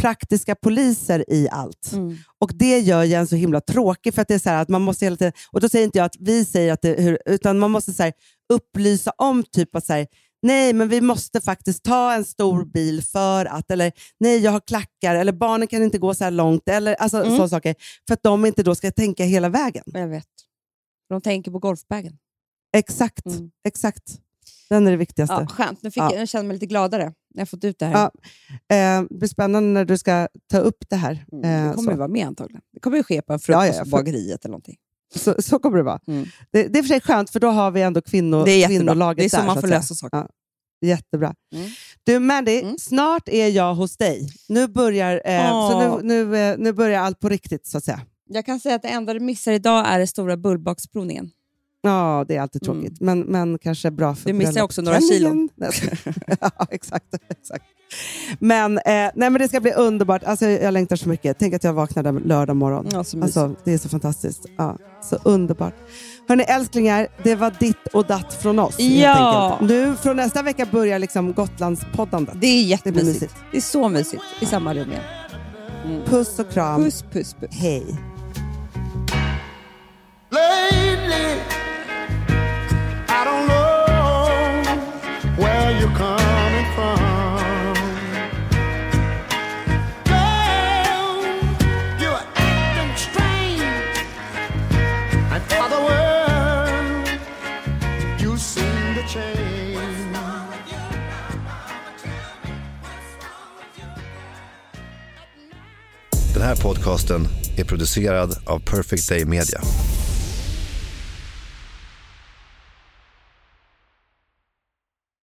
Speaker 3: praktiska poliser i allt.
Speaker 4: Mm.
Speaker 3: Och Det gör ju en så himla tråkig, för att det är så här att man måste hela tiden, och då säger inte jag att vi säger att det, hur, utan man måste så upplysa om typ att så här, nej, men vi måste faktiskt ta en stor bil för att, eller nej, jag har klackar, eller barnen kan inte gå så här långt, eller alltså,
Speaker 4: Mm.
Speaker 3: sådana saker, för att de inte då ska tänka hela vägen.
Speaker 4: Jag vet. De tänker på golfbagen.
Speaker 3: Exakt,
Speaker 4: Mm.
Speaker 3: exakt. Den är det viktigaste.
Speaker 4: Ja, skönt, nu, fick
Speaker 3: Ja.
Speaker 4: jag, jag känner mig lite gladare när jag fått ut det här.
Speaker 3: Ja, Eh, det blir spännande när du ska ta upp det här.
Speaker 4: Mm,
Speaker 3: Eh,
Speaker 4: det kommer
Speaker 3: så.
Speaker 4: ju vara med antagligen. Det kommer ju ske på en
Speaker 3: Ja,
Speaker 4: frukost
Speaker 3: ja,
Speaker 4: på
Speaker 3: för-
Speaker 4: bageriet eller någonting.
Speaker 3: Så, så kommer det vara.
Speaker 4: Mm.
Speaker 3: Det, det är för sig skönt, för då har vi ändå kvinno,
Speaker 4: Det är
Speaker 3: kvinnolaget
Speaker 4: Det är så
Speaker 3: där.
Speaker 4: man får
Speaker 3: säga.
Speaker 4: lösa saker.
Speaker 3: Ja. Jättebra.
Speaker 4: Mm.
Speaker 3: Du Mandy,
Speaker 4: Mm.
Speaker 3: snart är jag hos dig. Nu börjar, eh, så
Speaker 4: Åh.
Speaker 3: nu, nu, eh, nu börjar allt på riktigt, så att säga.
Speaker 4: Jag kan säga att det enda du missar idag är den stora bullbaksprovningen.
Speaker 3: Ja, det är alltid tråkigt, men, men kanske bra för
Speaker 4: Du missar också några
Speaker 3: klänningen. ja, exakt. exakt. Men, eh, nej, men det ska bli underbart. Alltså, jag längtar så mycket. Tänk att jag vaknade lördag morgon.
Speaker 4: Ja.
Speaker 3: Alltså, det är så fantastiskt. Ja, så underbart. Hörni älsklingar, det var ditt och datt från oss.
Speaker 4: Ja.
Speaker 3: Nu från nästa vecka börjar liksom Gotlandspoddandet.
Speaker 4: Det är jättemysigt.
Speaker 3: mysigt.
Speaker 4: Det är så mysigt i samma rum igen.
Speaker 3: Puss och kram.
Speaker 4: Puss, puss, puss.
Speaker 3: Hej.
Speaker 5: Lately, you're coming from. Girl, you're acting strange, and for the world, you seem to change.
Speaker 6: Den här podcasten är producerad av Perfect Day Media.